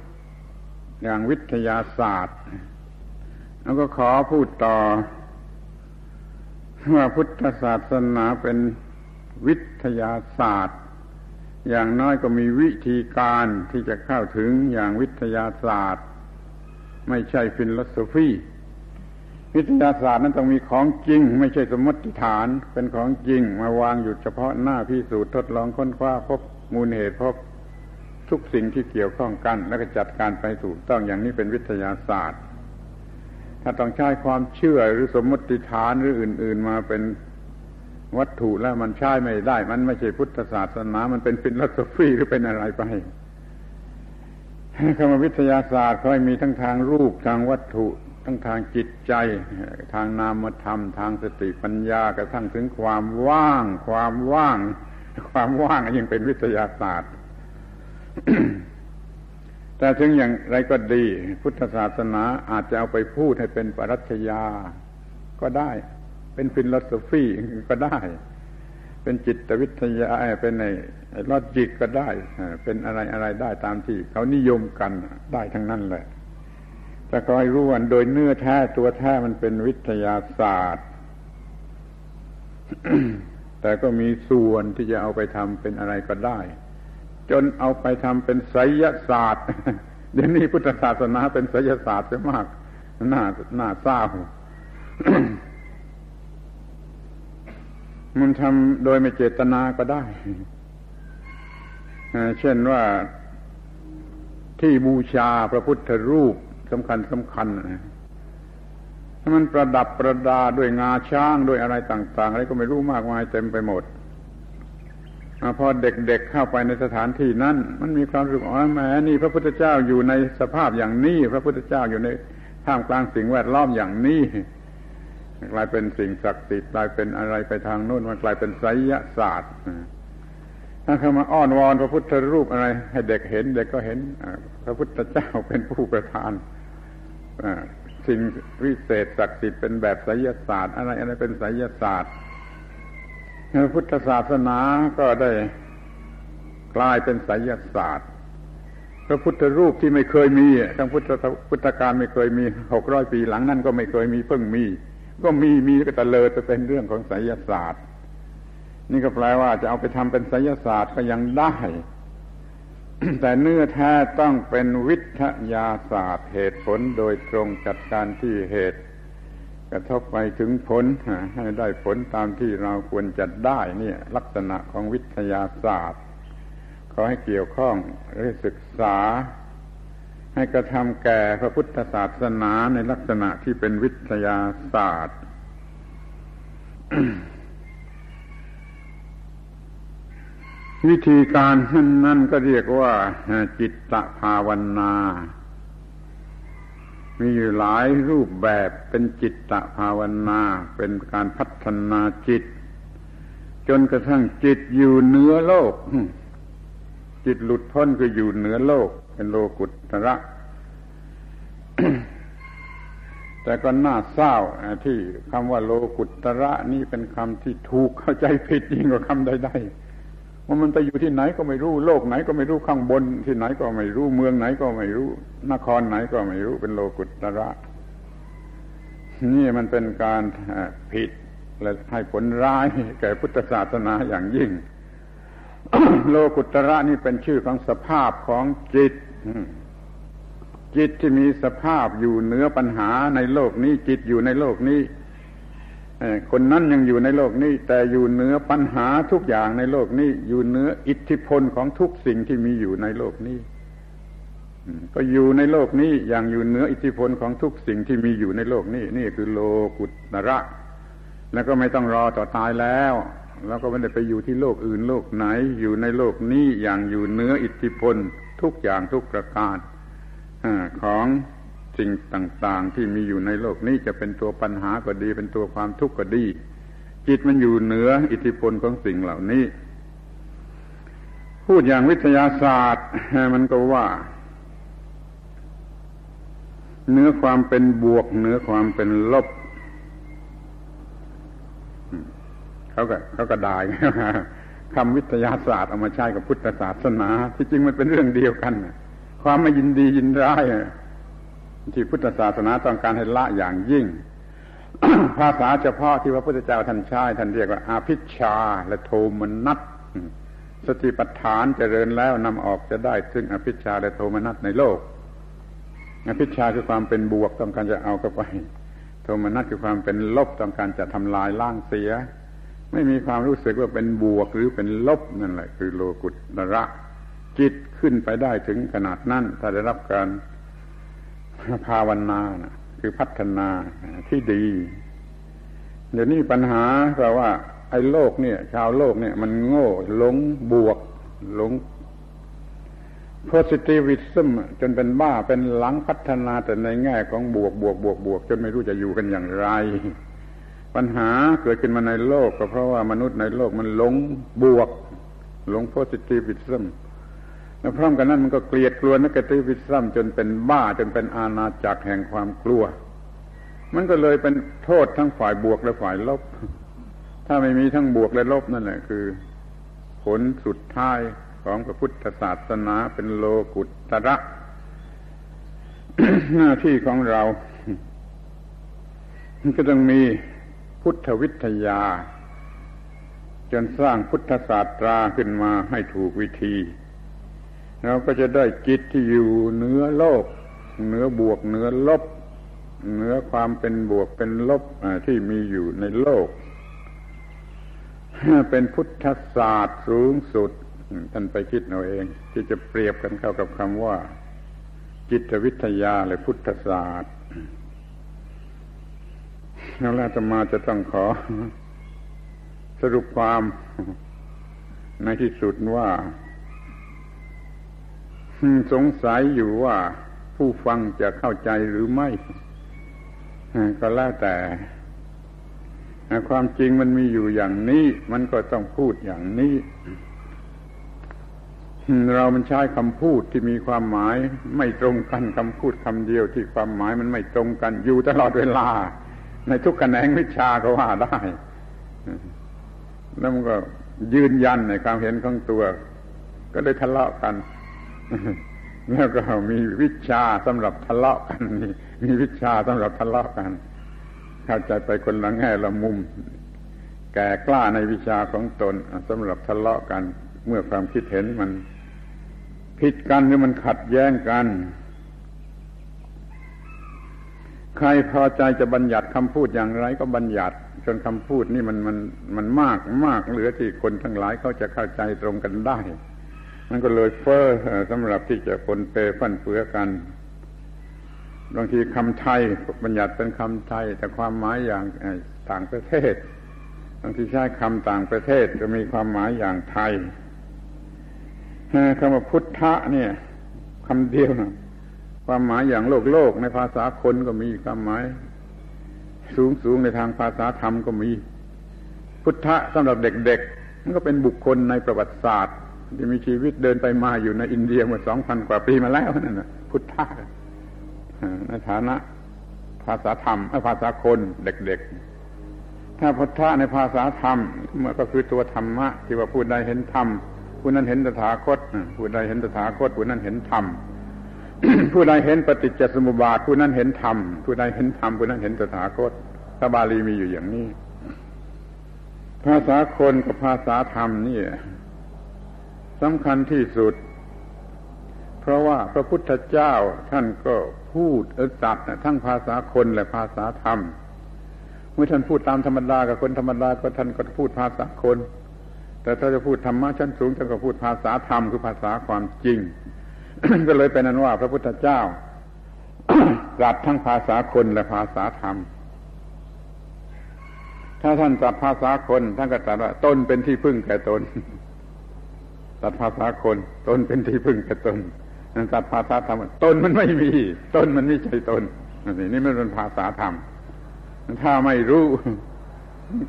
อย่างวิทยาศาสตร์ แล้วก็ขอพูดต่อว่าพุทธศาสนาเป็นวิทยาศาสตร์ อย่างน้อยก็มีวิธีการที่จะเข้าถึงอย่างวิทยาศาสตร์ ไม่ใช่ฟิลโสฟีวิทยาศาสตร์นั้นต้องมีของจริง ไม่ใช่สมมติฐานเป็นของจริง มาวางอยู่เฉพาะหน้าพิสูจน์ทดลองค้นคว้าพบมูลเหตุพบทุกสิ่งที่เกี่ยวข้องกัน แล้วก็จัดการไปถูกต้องอย่างนี้เป็นวิทยาศาสตร์ ถ้าต้องใช้ความเชื่อหรือสมมติฐานหรืออื่น ๆ มาเป็นวัตถุแล้วมันใช้ไม่ได้ มันไม่ใช่พุทธศาสนา มันเป็นฟิลโสฟีหรือเป็นอะไรไปคำวิทยาศาสตร์เขาให้มีทั้งทางรูปทางวัตถุ ทั้งทางจิตใจ ทางนามธรรม ทางสติปัญญากระทั่งถึงความว่าง ความว่าง ความว่างยังเป็นวิทยาศาสตร์ แต่ถึงอย่างไรก็ดี พุทธศาสนาอาจจะเอาไปพูดให้เป็นปรัชญาก็ได้ เป็น philosophy ก็ได้ เป็นจิตวิทยาเป็นใน logic ก็ได้ เป็นอะไรอะไรได้ตามที่เขานิยมกันได้ทั้งนั้นแหละแต่ก็ให้รู้ว่าโดยเนื้อแท้ตัวแท้มันเป็นวิทยาศาสตร์ แต่ก็มีส่วนที่จะเอาไปทำเป็นอะไรก็ได้ จนเอาไปทำเป็นไสยศาสตร์ เดี๋ยวนี้พุทธศาสนาเป็นไสยศาสตร์เสียมากน่าน่าเศร้ามันทำโดยไม่เจตนาก็ได้ เช่นว่าที่บูชาพระพุทธรูปสำคัญสำคัญมันประดับประดาด้วยงาช้างด้วยอะไรต่าง ๆ อะไรก็ไม่รู้มากมายเต็มไปหมด พอเด็กๆเข้าไปในสถานที่นั้น มันมีความรู้สึกอ๋อแม่นี่ พระพุทธเจ้าอยู่ในสภาพอย่างนี้ พระพุทธเจ้าอยู่ในท่ามกลางสิ่งแวดล้อมอย่างนี้กลายเป็นสิ่งศักดิ์สิทธิ์กลายเป็นอะไรไปทางโน้นมันกลายเป็นไสยศาสตร์ถ้าเขามาอ้อนวอนพระพุทธรูปอะไร ให้เด็กเห็นเด็กก็เห็นพระพุทธเจ้าเป็นผู้ประทานสิ่งวิเศษศักดิ์สิทธิ์เป็นแบบไสยศาสตร์ อะไรอะไรเป็นไสยศาสตร์ พระพุทธศาสนาก็ได้กลายเป็นไสยศาสตร์พระพุทธรูปที่ไม่เคยมีทั้งพุทธพุทธการไม่เคยมีหกร้อยปีหลังนั้นก็ไม่เคยมีเพิ่งมี ก็มีมีก็ตะเลยจะเป็นเรื่องของไสยศาสตร์ นี่ก็แปลว่าจะเอาไปทำเป็นไสยศาสตร์ก็ยังได้ แต่เนื้อแท้ต้องเป็นวิทยาศาสตร์ เหตุผลโดยตรงจัดการที่เหตุ กระทบไปถึงผล ให้ได้ผลตามที่เราควรจะได้เนี่ย ลักษณะของวิทยาศาสตร์ขอให้เกี่ยวข้องหรือศึกษา ให้กระทำแก่พระพุทธศาสนาในลักษณะที่เป็นวิทยาศาสตร์วิธีการนั่นก็เรียกว่าจิตตภาวนา มีอยู่หลายรูปแบบเป็นจิตตภาวนา เป็นการพัฒนาจิต จนกระทั่งจิตอยู่เหนือโลก จิตหลุดพ้นคืออยู่เหนือโลก เป็นโลกุตระ แต่ก็น่าเศร้าที่คำว่าโลกุตระนี่เป็นคำที่ถูกเข้าใจผิดยิ่งกว่าคำใดๆ ว่ามันไปอยู่ที่ไหนก็ไม่รู้โลกไหนก็ไม่รู้ข้างบน ที่ไหนก็ไม่รู้เมืองไหนก็ไม่รู้ นครไหนก็ไม่รู้เป็นโลกุตระนี่มันเป็นการผิดและให้ผลร้ายแก่พุทธศาสนาอย่างยิ่ง โลกุตระนี่เป็นชื่อของสภาพของจิต จิตที่มีสภาพอยู่เหนือปัญหาในโลกนี้จิตอยู่ในโลกนี้ คนนั้นยังอยู่ในโลกนี้ แต่อยู่เหนือปัญหาทุกอย่างในโลกนี้ อยู่เหนืออิทธิพลของทุกสิ่งที่มีอยู่ในโลกนี้ก็อยู่ในโลกนี้อย่างอยู่เหนืออิทธิพลของทุกสิ่งที่มีอยู่ในโลกนี้ นี่คือโลกุตระแล้วก็ไม่ต้องรอต่อตายแล้ว แล้วก็ไม่ได้ไปอยู่ที่โลกอื่นโลกไหน อยู่ในโลกนี้อย่างอยู่เหนืออิทธิพลทุกอย่างทุกประการของ สิ่งต่าง ๆ ที่มีอยู่ในโลกนี้จะเป็นตัวปัญหาก็ดี เป็นตัวความทุกข์ก็ดี จิตมันอยู่เหนืออิทธิพลของสิ่งเหล่านี้ พูดอย่างวิทยาศาสตร์มันก็ว่าเนื้อความเป็นบวกเนื้อความเป็นลบเขาก็เขาก็ด่าคำวิทยาศาสตร์เอามาใช้กับพุทธศาสนา ที่จริงมันเป็นเรื่องเดียวกัน ความไม่ยินดียินร้าย ที่พุทธศาสนาต้องการให้ละอย่างยิ่ง ภาษาเฉพาะที่พระพุทธเจ้าท่านใช้ท่านเรียกว่าอาภิชาและโทมนัสสติปัฏฐานเจริญแล้วนำออกจะได้ซึ่งอภิชาและโทมนัสในโลก อภิชาคือความเป็นบวกต้องการจะเอาเข้าไป โทมนัสคือความเป็นลบต้องการจะทำลายล้างเสีย ไม่มีความรู้สึกว่าเป็นบวกหรือเป็นลบนั่นแหละ คือโลกุตระจิตขึ้นไปได้ถึงขนาดนั้นถ้าได้รับการ ภาวนานะคือพัฒนาที่ดี เดี๋ยวนี้ปัญหาเพราว่า ไอ้โลกเนี่ย ชาวโลกเนี่ย มันโง่หลงบวกหลง positivism จนเป็นบ้าเป็นหลังพัฒนาแต่ในแง่ของบวกบวกบวกบวกจนไม่รู้จะอยู่กันอย่างไร ปัญหาเกิดขึ้นมาในโลกก็เพราะว่ามนุษย์ในโลกมันหลงบวก หลง positivism แล้วพร้อมกันนั้นมันก็เกลียดกลัวนักติวิซัมจนเป็นบ้าจนเป็นอาณาจักรแห่งความกลัว มันก็เลยเป็นโทษทั้งฝ่ายบวกและฝ่ายลบ ถ้าไม่มีทั้งบวกและลบนั่นแหละคือ ผลสุดท้ายของพระพุทธศาสนาเป็นโลกุตระหน้าที่ของเราก็ต้องมีพุทธวิทยา จนสร้างพุทธศาสตราขึ้นมาให้ถูกวิธี เราก็จะได้จิตที่อยู่เหนือโลกเหนือบวกเหนือลบเหนือความเป็นบวกเป็นลบที่มีอยู่ในโลก เป็นพุทธศาสตร์สูงสุด ท่านไปคิดเอาเอง ที่จะเปรียบกันเข้ากับคำว่า จิตวิทยาหรือพุทธศาสตร์แล้วอาตมาจะต้องขอ สรุปความในที่สุดว่า สงสัยอยู่ว่าผู้ฟังจะเข้าใจหรือไม่ ก็แล้วแต่ ความจริงมันมีอยู่อย่างนี้ มันก็ต้องพูดอย่างนี้ เรามันใช้คำพูดที่มีความหมาย ไม่ตรงกันคำพูดคำเดียวที่ความหมายมันไม่ตรงกันอยู่ตลอดเวลา ในทุกแขนงวิชาก็ว่าได้ แล้วมันก็ยืนยันในความเห็นของตัว ก็ได้ทะเลาะกัน แล้วก็มีวิชาสำหรับทะเลาะกันมีวิชาสำหรับทะเลาะกัน เข้าใจไปคนละแง่ละมุม แก่กล้าในวิชาของตนสำหรับทะเลาะกัน เมื่อความคิดเห็นมันผิดกันหรือมันขัดแย้งกัน ใครพอใจจะบัญญัติคำพูดอย่างไรก็บัญญัติจนคำพูดนี่มันมันมันมากมากเหลือที่คนทั้งหลายเขาจะเข้าใจตรงกันได้ มันก็เลยเฟ้อสำหรับที่จะปนเปฟันเฟือกันบางทีคำไทยบัญญัติเป็นคำไทย แต่ความหมายอย่างต่างประเทศบางทีใช้คำต่างประเทศจะมีความหมายอย่างไทยคำว่าพุทธะเนี่ยคำเดียวนะความหมายอย่างโลกโลกในภาษาคนก็มีความหมาย สูงสูงในทางภาษาธรรมก็มี พุทธะสำหรับเด็กๆมันก็เป็นบุคคลในประวัติศาสตร์ ที่มีชีวิตเดินไปมาอยู่ในอินเดียมาสองพันกว่าปีมาแล้วนั่นนะพุทธะในฐานะ ภาษาธรรมภาษาคนเด็กๆ ถ้าพุทธะในภาษาธรรมมันก็คือตัวธรรมะ ที่ว่าผู้ใดเห็นธรรมผู้นั้นเห็นตถาคตผู้ใดเห็นตถาคตผู้นั้นเห็นธรรมผู้ใดเห็นปฏิจจสมุปบาทผู้นั้นเห็นธรรมผู้ใดเห็นธรรมผู้นั้นเห็นตถาคตพระบาลีมีอยู่อย่างนี้ ภาษาคนกับภาษาธรรมนี่ สำคัญที่สุด เพราะว่าพระพุทธเจ้าท่านก็พูดเออตัดทั้งภาษาคนและภาษาธรรม เมื่อท่านพูดตามธรรมดากับคนธรรมดาก็ท่านก็พูดภาษาคน แต่ถ้าจะพูดธรรมะชั้นสูงท่านก็พูดภาษาธรรมคือภาษาความจริง ก็เลยเป็นนั้นว่า พระพุทธเจ้าตรัสทั้งภาษาคนและภาษาธรรม ถ้าท่านตรัสภาษาคนท่านก็ตรัสว่าตนเป็นที่พึ่งแก่ตน ตัดภาษาคนตนเป็นที่พึ่งแก่ตนตัดภาษาธรรมตนมันไม่มีตนมันไม่ใช่ตนนี่นี่มันเป็นภาษาธรรมถ้าไม่รู้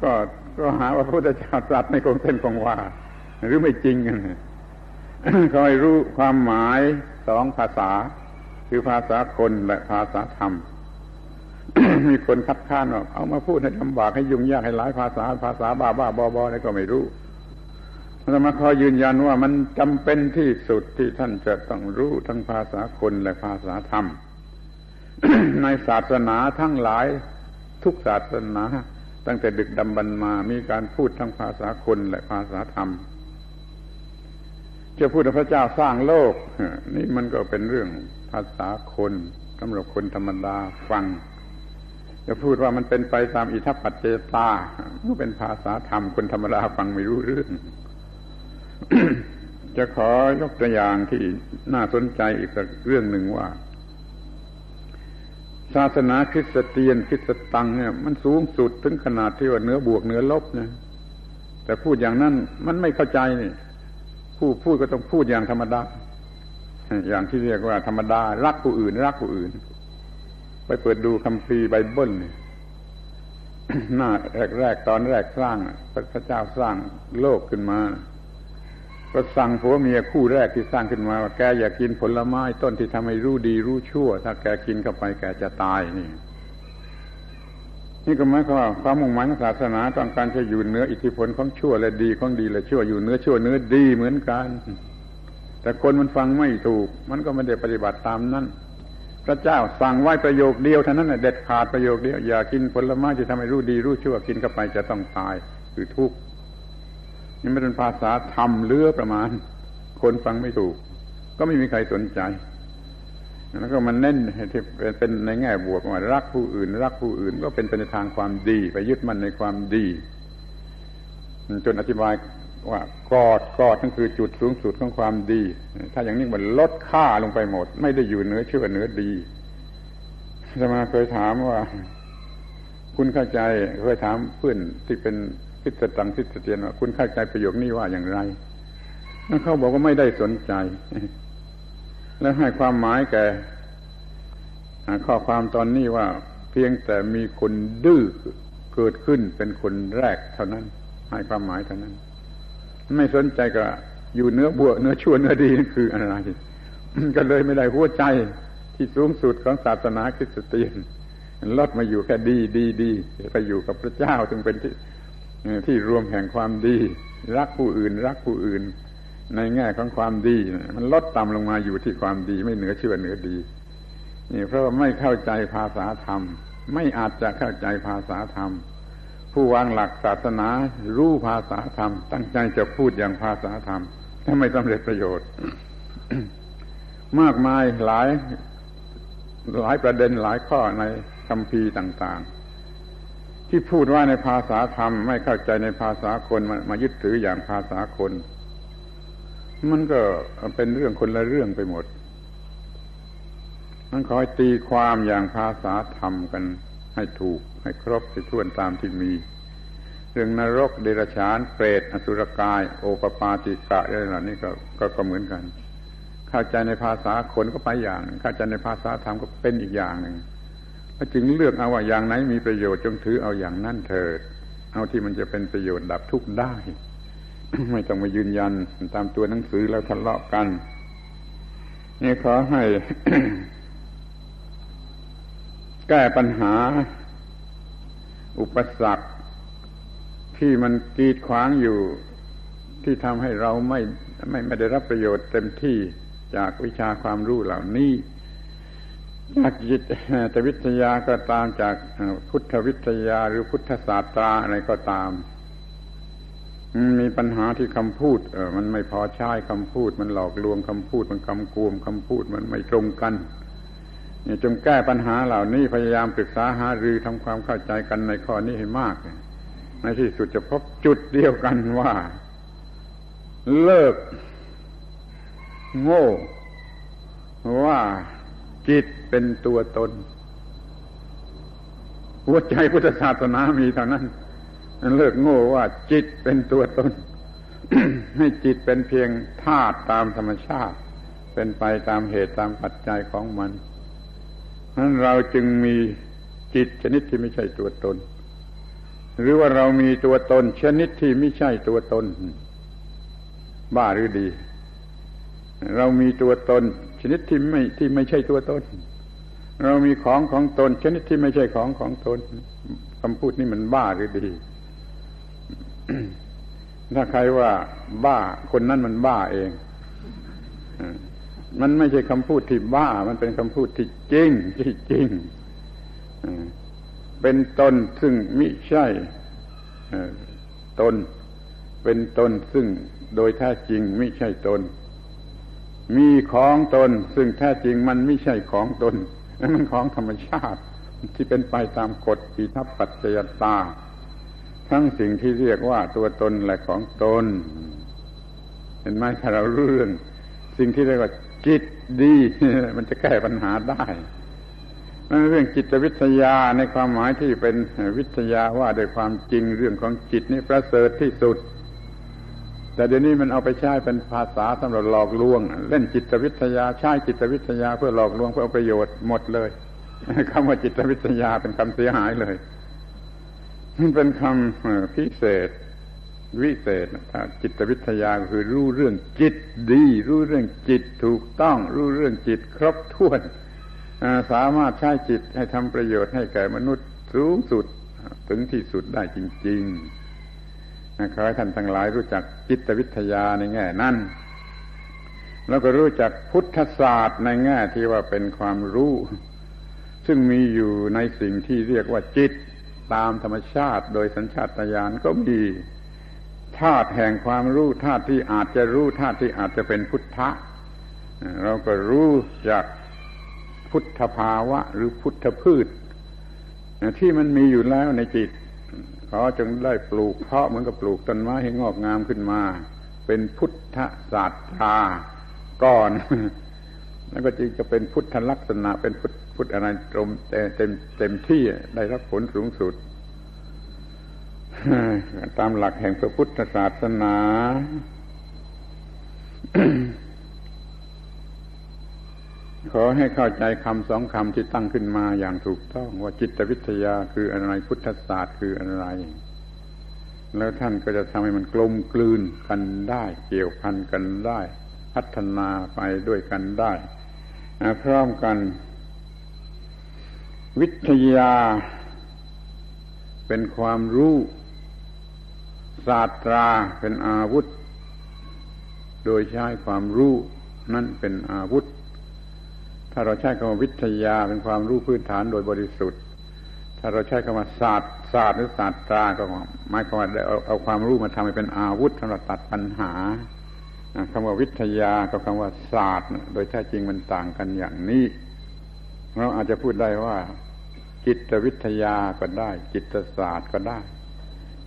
ก็ก็หาว่าพระพุทธเจ้าตรัสในคงเส้นคงว่าหรือไม่จริงกันเขาให้รู้ความหมายสองภาษา คือภาษาคนและภาษาธรรม มีคนคัดค้านว่าเอามาพูดให้ลำบากให้ยุ่งยากให้หลายภาษาภาษาบ้าบ้าบอบอนี่ก็ไม่รู้ ธรรมาขอยืนยันว่ามันจำเป็นที่สุดที่ท่านจะต้องรู้ทั้งภาษาคนและภาษาธรรม ในศาสนาทั้งหลายทุกศาสนา ตั้งแต่ดึกดำบรรมามีการพูดทั้งภาษาคนและภาษาธรรม จะพูดว่าพระเจ้าสร้างโลก นี่มันก็เป็นเรื่องภาษาคนสำหรับคนธรรมดาฟังจะพูดว่ามันเป็นไปตามอิทัปปัจเจตาก็เป็นภาษาธรรมคนธรรมดาฟังไม่รู้เรื่อง จะขอยกตัวอย่างที่น่าสนใจอีกเรื่องหนึ่งว่า ศาสนาคริสเตียนคริสตังเนี่ย มันสูงสุดถึงขนาดที่ว่าเนื้อบวกเนื้อลบนะแต่พูดอย่างนั้นมันไม่เข้าใจนี่ผู้พูดก็ต้องพูดอย่างธรรมดา อย่างที่เรียกว่าธรรมดา รักผู้อื่น รักผู้อื่น ไปเปิดดูคัมภีร์ไบเบิลหน้าแรกๆตอนแรกสร้าง พระเจ้าสร้างโลกขึ้นมา ก็สั่งผัวเมียคู่แรกที่สร้างขึ้นมาว่าแกอย่ากกินผลไม้ต้นที่ทำให้รู้ดีรู้ชั่ว ถ้าแกกินเข้าไปแกจะตายนี่ นี่ก็หมายความว่าความมุ่งหมายของศาสนาต้องการจะอยู่เนื้ออิทธิพลของชั่วและดีของดีและชั่วอยู่เนื้อชั่วเนื้อดีเหมือนกัน แต่คนมันฟังไม่ถูก มันก็ไม่ได้ปฏิบัติตามนั้นพระเจ้าสั่งไว้ประโยคเดียวเท่านั้นเด็ดขาดประโยคเดียวอย่ากินผลไม้ที่ทำให้รู้ดีรู้ชั่วกินเข้าไปจะต้องตายคือทุกข์ นี่ไม่เป็นภาษาธรรมเลือประมาณ คนฟังไม่ถูก ก็ไม่มีใครสนใจ แล้วก็มันเน้นที่เป็นในแง่บวกว่ารักผู้อื่น รักผู้อื่นก็เป็นไปในทางความดี ไปยึดมั่นในความดี จนอธิบายว่ากอดกอดนั่นคือจุดสูงสุดของความดี ถ้าอย่างนี้มันลดค่าลงไปหมด ไม่ได้อยู่เหนือเชื่อเหนือดีจะมาเคยถามว่า คุณเข้าใจเคยถามเพื่อนที่เป็น พิสตังพิสเตียนว่าคุณเข้าใจประโยคนี้ว่าอย่างไรนั่นเขาบอกว่าไม่ได้สนใจ แล้วให้ความหมายแก่ข้อความตอนนี้ว่า เพียงแต่มีคนดื้อเกิดขึ้นเป็นคนแรกเท่านั้น ให้ความหมายเท่านั้น ไม่สนใจก็อยู่เนื้อบวเนื้อชั่วเนื้อดีนั่คืออะไรก็เลยไม่ได้หัวใจที่สูงสุดของศาสนาคริสเตียนลดมาอยู่แค่ดีดีดีไปอยู่กับพระเจ้าจึงเป็นที่ ที่รวมแห่งความดี รักผู้อื่น รักผู้อื่น ในแง่ของความดี มันลดต่ำลงมาอยู่ที่ความดี ไม่เหนือเชื่อเหนือดี นี่เพราะว่าไม่เข้าใจภาษาธรรม ไม่อาจจะเข้าใจภาษาธรรม ผู้วางหลักศาสนารู้ภาษาธรรม ตั้งใจจะพูดอย่างภาษาธรรมถ้าไม่สำเร็จประโยชน์ มากมายหลายหลายประเด็นหลายข้อในคำพีต่าง ๆ ที่พูดว่าในภาษาธรรม ไม่เข้าใจในภาษาคนมามายึดถืออย่างภาษาคน มันก็เป็นเรื่องคนละเรื่องไปหมด มันคอยตีความอย่างภาษาธรรมกันให้ถูกให้ครบให้ท้วนตามที่มี เรื่องนรกเดรัจฉานเปรตอสุรกาย โอปปาติกะอะไรเหล่านี้ก็ก็ก็เหมือนกัน เข้าใจในภาษาคนก็ไปอย่าง เข้าใจในภาษาธรรมก็เป็นอีกอย่างหนึ่ง พระจึงเลือกเอาว่าอย่างไหนมีประโยชน์จงถือเอาอย่างนั่นเถิด เอาที่มันจะเป็นประโยชน์ดับทุกข์ได้ ไม่ต้องมายืนยันตามตัวหนังสือแล้วทะเลาะกัน นี่ขอให้ แก้ปัญหา อุปสรรคที่มันกีดขวางอยู่ที่ทำให้เราไม่ไม่ไม่ได้รับประโยชน์เต็มที่จากวิชาความรู้เหล่านี้ จากจิตแต่วิทยาก็ตามจากพุทธวิทยาหรือพุทธศาสตราอะไรก็ตาม มีปัญหาที่คำพูดมันไม่พอใช้คำพูด มันหลอกลวงคำพูดมันคำกวมคำพูดมันไม่ตรงกันนี่จงแก้ปัญหาเหล่านี้พยายามปรึกษาหารือทำความเข้าใจกันในข้อนี้ให้มาก ในที่สุดจะพบจุดเดียวกันว่า เลิก โง่ ว่าจิต เป็นตัวตน หัวใจพุทธศาสนามีเท่านั้นเลิกโง่ว่าจิตเป็นตัวตน ให้จิตเป็นเพียงธาตุตามธรรมชาติ เป็นไปตามเหตุตามปัจจัยของมันนั้นเราจึงมีจิตชนิดที่ไม่ใช่ตัวตน หรือว่าเรามีตัวตน ชนิดที่ไม่ใช่ตัวตน บ้าหรือดี เรามีตัวตน ชนิดที่ไม่ที่ไม่ใช่ตัวตน เรามีของของตนชนิดที่ไม่ใช่ของของตนคำพูดนี่มันบ้าหรือดี ถ้าใครว่าบ้าคนนั้นมันบ้าเอง มันไม่ใช่คำพูดที่บ้า มันเป็นคำพูดที่จริงที่จริงเป็นตนซึ่งมิใช่ตน เป็นตนซึ่งโดยแท้จริงไม่ใช่ตน มีของตนซึ่งแท้จริงมันไม่ใช่ของตน นั่นมันของธรรมชาติที่เป็นไปตามกฎปีทัพปัจจยตา ทั้งสิ่งที่เรียกว่าตัวตนและของตน เห็นไหมถ้าเรารู้เรื่อง สิ่งที่เรียกว่าจิตดี มันจะแก้ปัญหาได้เรื่องจิตวิทยาในความหมายที่เป็นวิทยาว่าโดยความจริงเรื่องของจิตนี่ประเสริฐที่สุด แต่เดี๋ยวนี้มันเอาไปใช้เป็นภาษาสำหรับหลอกลวง เล่นจิตวิทยาใช้จิตวิทยาเพื่อหลอกลวงเพื่อเอาประโยชน์หมดเลยคำว่าจิตวิทยาเป็นคำเสียหายเลยมันเป็นคำพิเศษ วิเศษจิตวิทยาคือรู้เรื่องจิตดี รู้เรื่องจิตถูกต้อง รู้เรื่องจิตครบถ้วนสามารถใช้จิตให้ทำประโยชน์ให้แก่มนุษย์สูงสุดถึงที่สุดได้จริง ๆ ขอให้ท่านทั้งหลายรู้จักจิตวิทยาในแง่นั้นแล้วก็รู้จักพุทธศาสตร์ในแง่ที่ว่าเป็นความรู้ ซึ่งมีอยู่ในสิ่งที่เรียกว่าจิตตามธรรมชาติ โดยสัญชาตญาณก็มีธาตุแห่งความรู้ธาตุที่อาจจะรู้ธาตุที่อาจจะเป็นพุทธะเราก็รู้จากพุทธภาวะหรือพุทธพืชที่มันมีอยู่แล้วในจิต เขาจึงได้ปลูกเพาะเหมือนกับปลูกต้นไม้ให้งอกงามขึ้นมา เป็นพุทธศาสตราก่อนแล้วก็จึงจะเป็นพุทธลักษณะเป็นพุทธพุทธอะไรตรมเต็มเต็มที่ได้รับผลสูงสุด ตามหลักแห่งพระพุทธศาสนา ขอให้เข้าใจคำสองคำที่ตั้งขึ้นมาอย่างถูกต้องว่าจิตวิทยาคืออะไรพุทธศาสตร์คืออะไร แล้วท่านก็จะทำให้มันกลมกลืนกันได้ เกี่ยวพันกันได้ พัฒนาไปด้วยกันได้พร้อมกัน วิทยา เป็นความรู้ศาสตราเป็นอาวุธ โดยใช้ความรู้นั่นเป็นอาวุธ ถ้าเราใช้คำว่าวิทยาเป็นความรู้พื้นฐานโดยบริสุทธิ์ ถ้าเราใช้คำว่าศาสตร์ศาสตร์หรือศาสตราก็หมายความว่าเอาเอาความรู้มาทำให้เป็นอาวุธสำหรับตัดปัญหาคำว่าวิทยากับคำว่าศาสตร์ โดยแท้จริงมันต่างกันอย่างนี้ เราอาจจะพูดได้ว่า จิตวิทยาก็ได้ จิตศาสตร์ก็ได้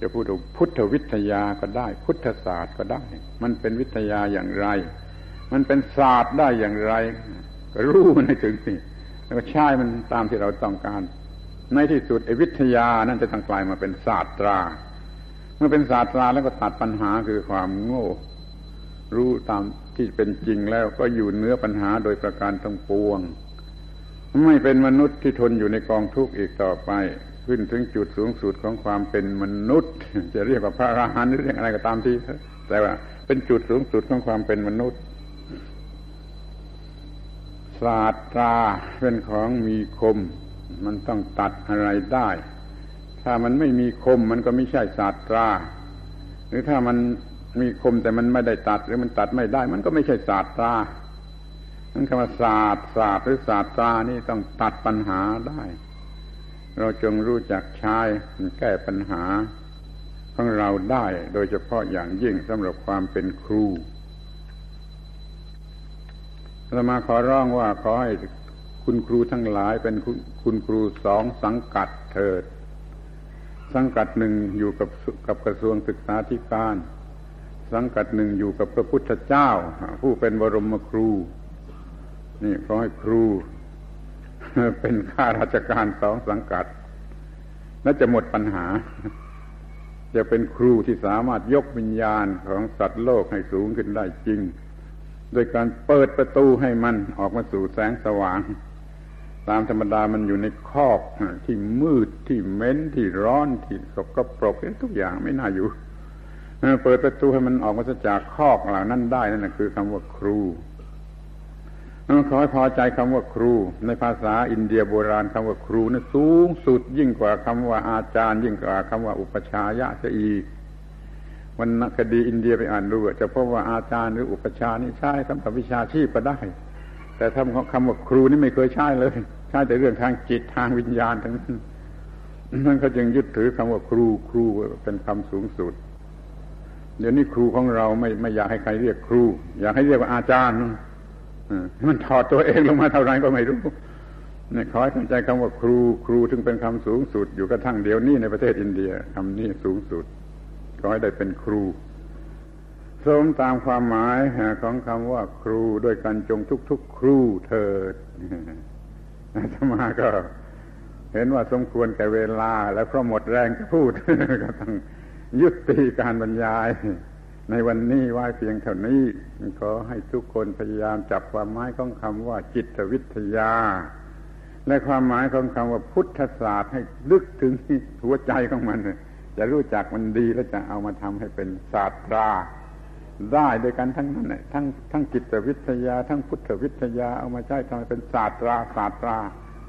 จะพูดถึงพุทธวิทยาก็ได้ พุทธศาสตร์ก็ได้ มันเป็นวิทยาอย่างไร มันเป็นศาสตร์ได้อย่างไร ก็รู้มันให้ถึงสิแล้วก็ใช้มันตามที่เราต้องการ ในที่สุดไอ้วิทยานั่นจะตั้งกลายมาเป็นศาสตรา เมื่อเป็นศาสตราแล้วก็ตัดปัญหาคือความโง่ รู้ตามที่เป็นจริงแล้วก็อยู่เนื้อปัญหาโดยประการทั้งปวง ไม่เป็นมนุษย์ที่ทนอยู่ในกองทุกข์อีกต่อไป ขึ้นถึงจุดสูงสุดของความเป็นมนุษย์ จะเรียกว่าพระอรหันต์หรือเรียกอะไรก็ตามที่แต่ว่าเป็นจุดสูงสุดของความเป็นมนุษย์ ศาสตราเป็นของมีคม มันต้องตัดอะไรได้ ถ้ามันไม่มีคมมันก็ไม่ใช่ศาสตรา หรือถ้ามันมีคมแต่มันไม่ได้ตัดหรือมันตัดไม่ได้ มันก็ไม่ใช่ศาสตรานั่นคำว่าศาสตร์ศาสตร์หรือศาสตรานี่ต้องตัดปัญหาได้ เราจงรู้จักใช้แก้ปัญหาของเราได้ โดยเฉพาะอย่างยิ่งสำหรับความเป็นครู เรามาขอร้องว่าขอให้คุณครูทั้งหลายเป็นคุณครูสองสังกัดเถิด สังกัดหนึ่งอยู่กับกับกระทรวงศึกษาธิการ สังกัดหนึ่งอยู่กับพระพุทธเจ้า ผู้เป็นบรมครู นี่ขอให้ครู เป็นข้าราชการสองสังกัดและจะหมดปัญหา จะเป็นครูที่สามารถยกวิญญาณของสัตว์โลกให้สูงขึ้นได้จริง โดยการเปิดประตูให้มันออกมาสู่แสงสว่าง ตามธรรมดามันอยู่ในคอกที่มืดที่เม้นที่ร้อนที่สกปรกทุกอย่างไม่น่าอยู่เปิดประตูให้มันออกมาจากคอกเหล่านั้นได้นั่นคือคำว่าครูขอให้พอใจคำว่าครู ในภาษาอินเดียโบราณคำว่าครูนั้นสูงสุดยิ่งกว่าคำว่าอาจารย์ ยิ่งกว่าคำว่าอุปชายะเสียอีก วันนคดีอินเดียไปอ่านดูจะพบว่าอาจารย์หรืออุปชานี่ใช้สำหรับวิชาชีพก็ได้ แต่ทำคำว่าครูนี่ไม่เคยใช้เลยใช้แต่เรื่องทางจิตทางวิญญาณทั้งนั้นนั่นเขาจึงยึดถือคำว่าครูครูเป็นคำสูงสุด เดี๋ยวนี้ครูของเราไม่ไม่อยากให้ใครเรียกครู อยากให้เรียกว่าอาจารย์มันถอดตัวเองลงมาเท่าไรก็ไม่รู้เนี่ยขอให้เข้าใจคำว่าครูครูถึงเป็นคำสูงสุด อยู่กระทั่งเดี๋ยวนี้ในประเทศอินเดียคำนี้สูงสุด ขอให้ได้เป็นครูสมตามความหมายของคำว่าครูด้วยกันจงทุกๆ ครูเถิดธรรมาก็ เห็นว่าสมควรแก่เวลา และเพราะหมดแรงจะพูด ก็ต้องยุติการบรรยาย ในวันนี้ไว้เพียงเท่านี้ ขอให้ทุกคนพยายามจับความหมายของคำว่าจิตวิทยา และความหมายของคำว่าพุทธศาสตร์ให้ลึกถึงหัวใจของมัน จะรู้จักมันดีแล้วจะเอามาทำให้เป็นศาสตราได้โดยกันทั้งนั้นทั้งทั้งจิตวิทยา ทั้งพุทธวิทยาเอามาใช้ทำให้เป็นศาสตราศาสตรา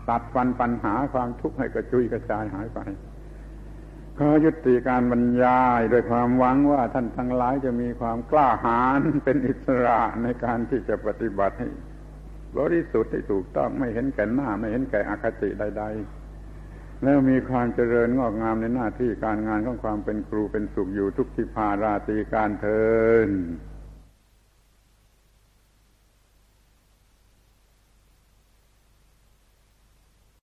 ตัดฟันปัญหาความทุกข์ให้กระจุยกระจายหายไปขอยุติการบรรยายโดยความหวังว่าท่านทั้งหลายจะมีความกล้าหาญเป็นอิสระในการที่จะปฏิบัติให้บริสุทธิ์ให้ถูกต้องไม่เห็นแก่หน้าไม่เห็นแก่อคติใด ๆ แล้วมีความเจริญงอกงามในหน้าที่การงานของความเป็นครูเป็นสุขอยู่ทุกทิพาราตีการเทิน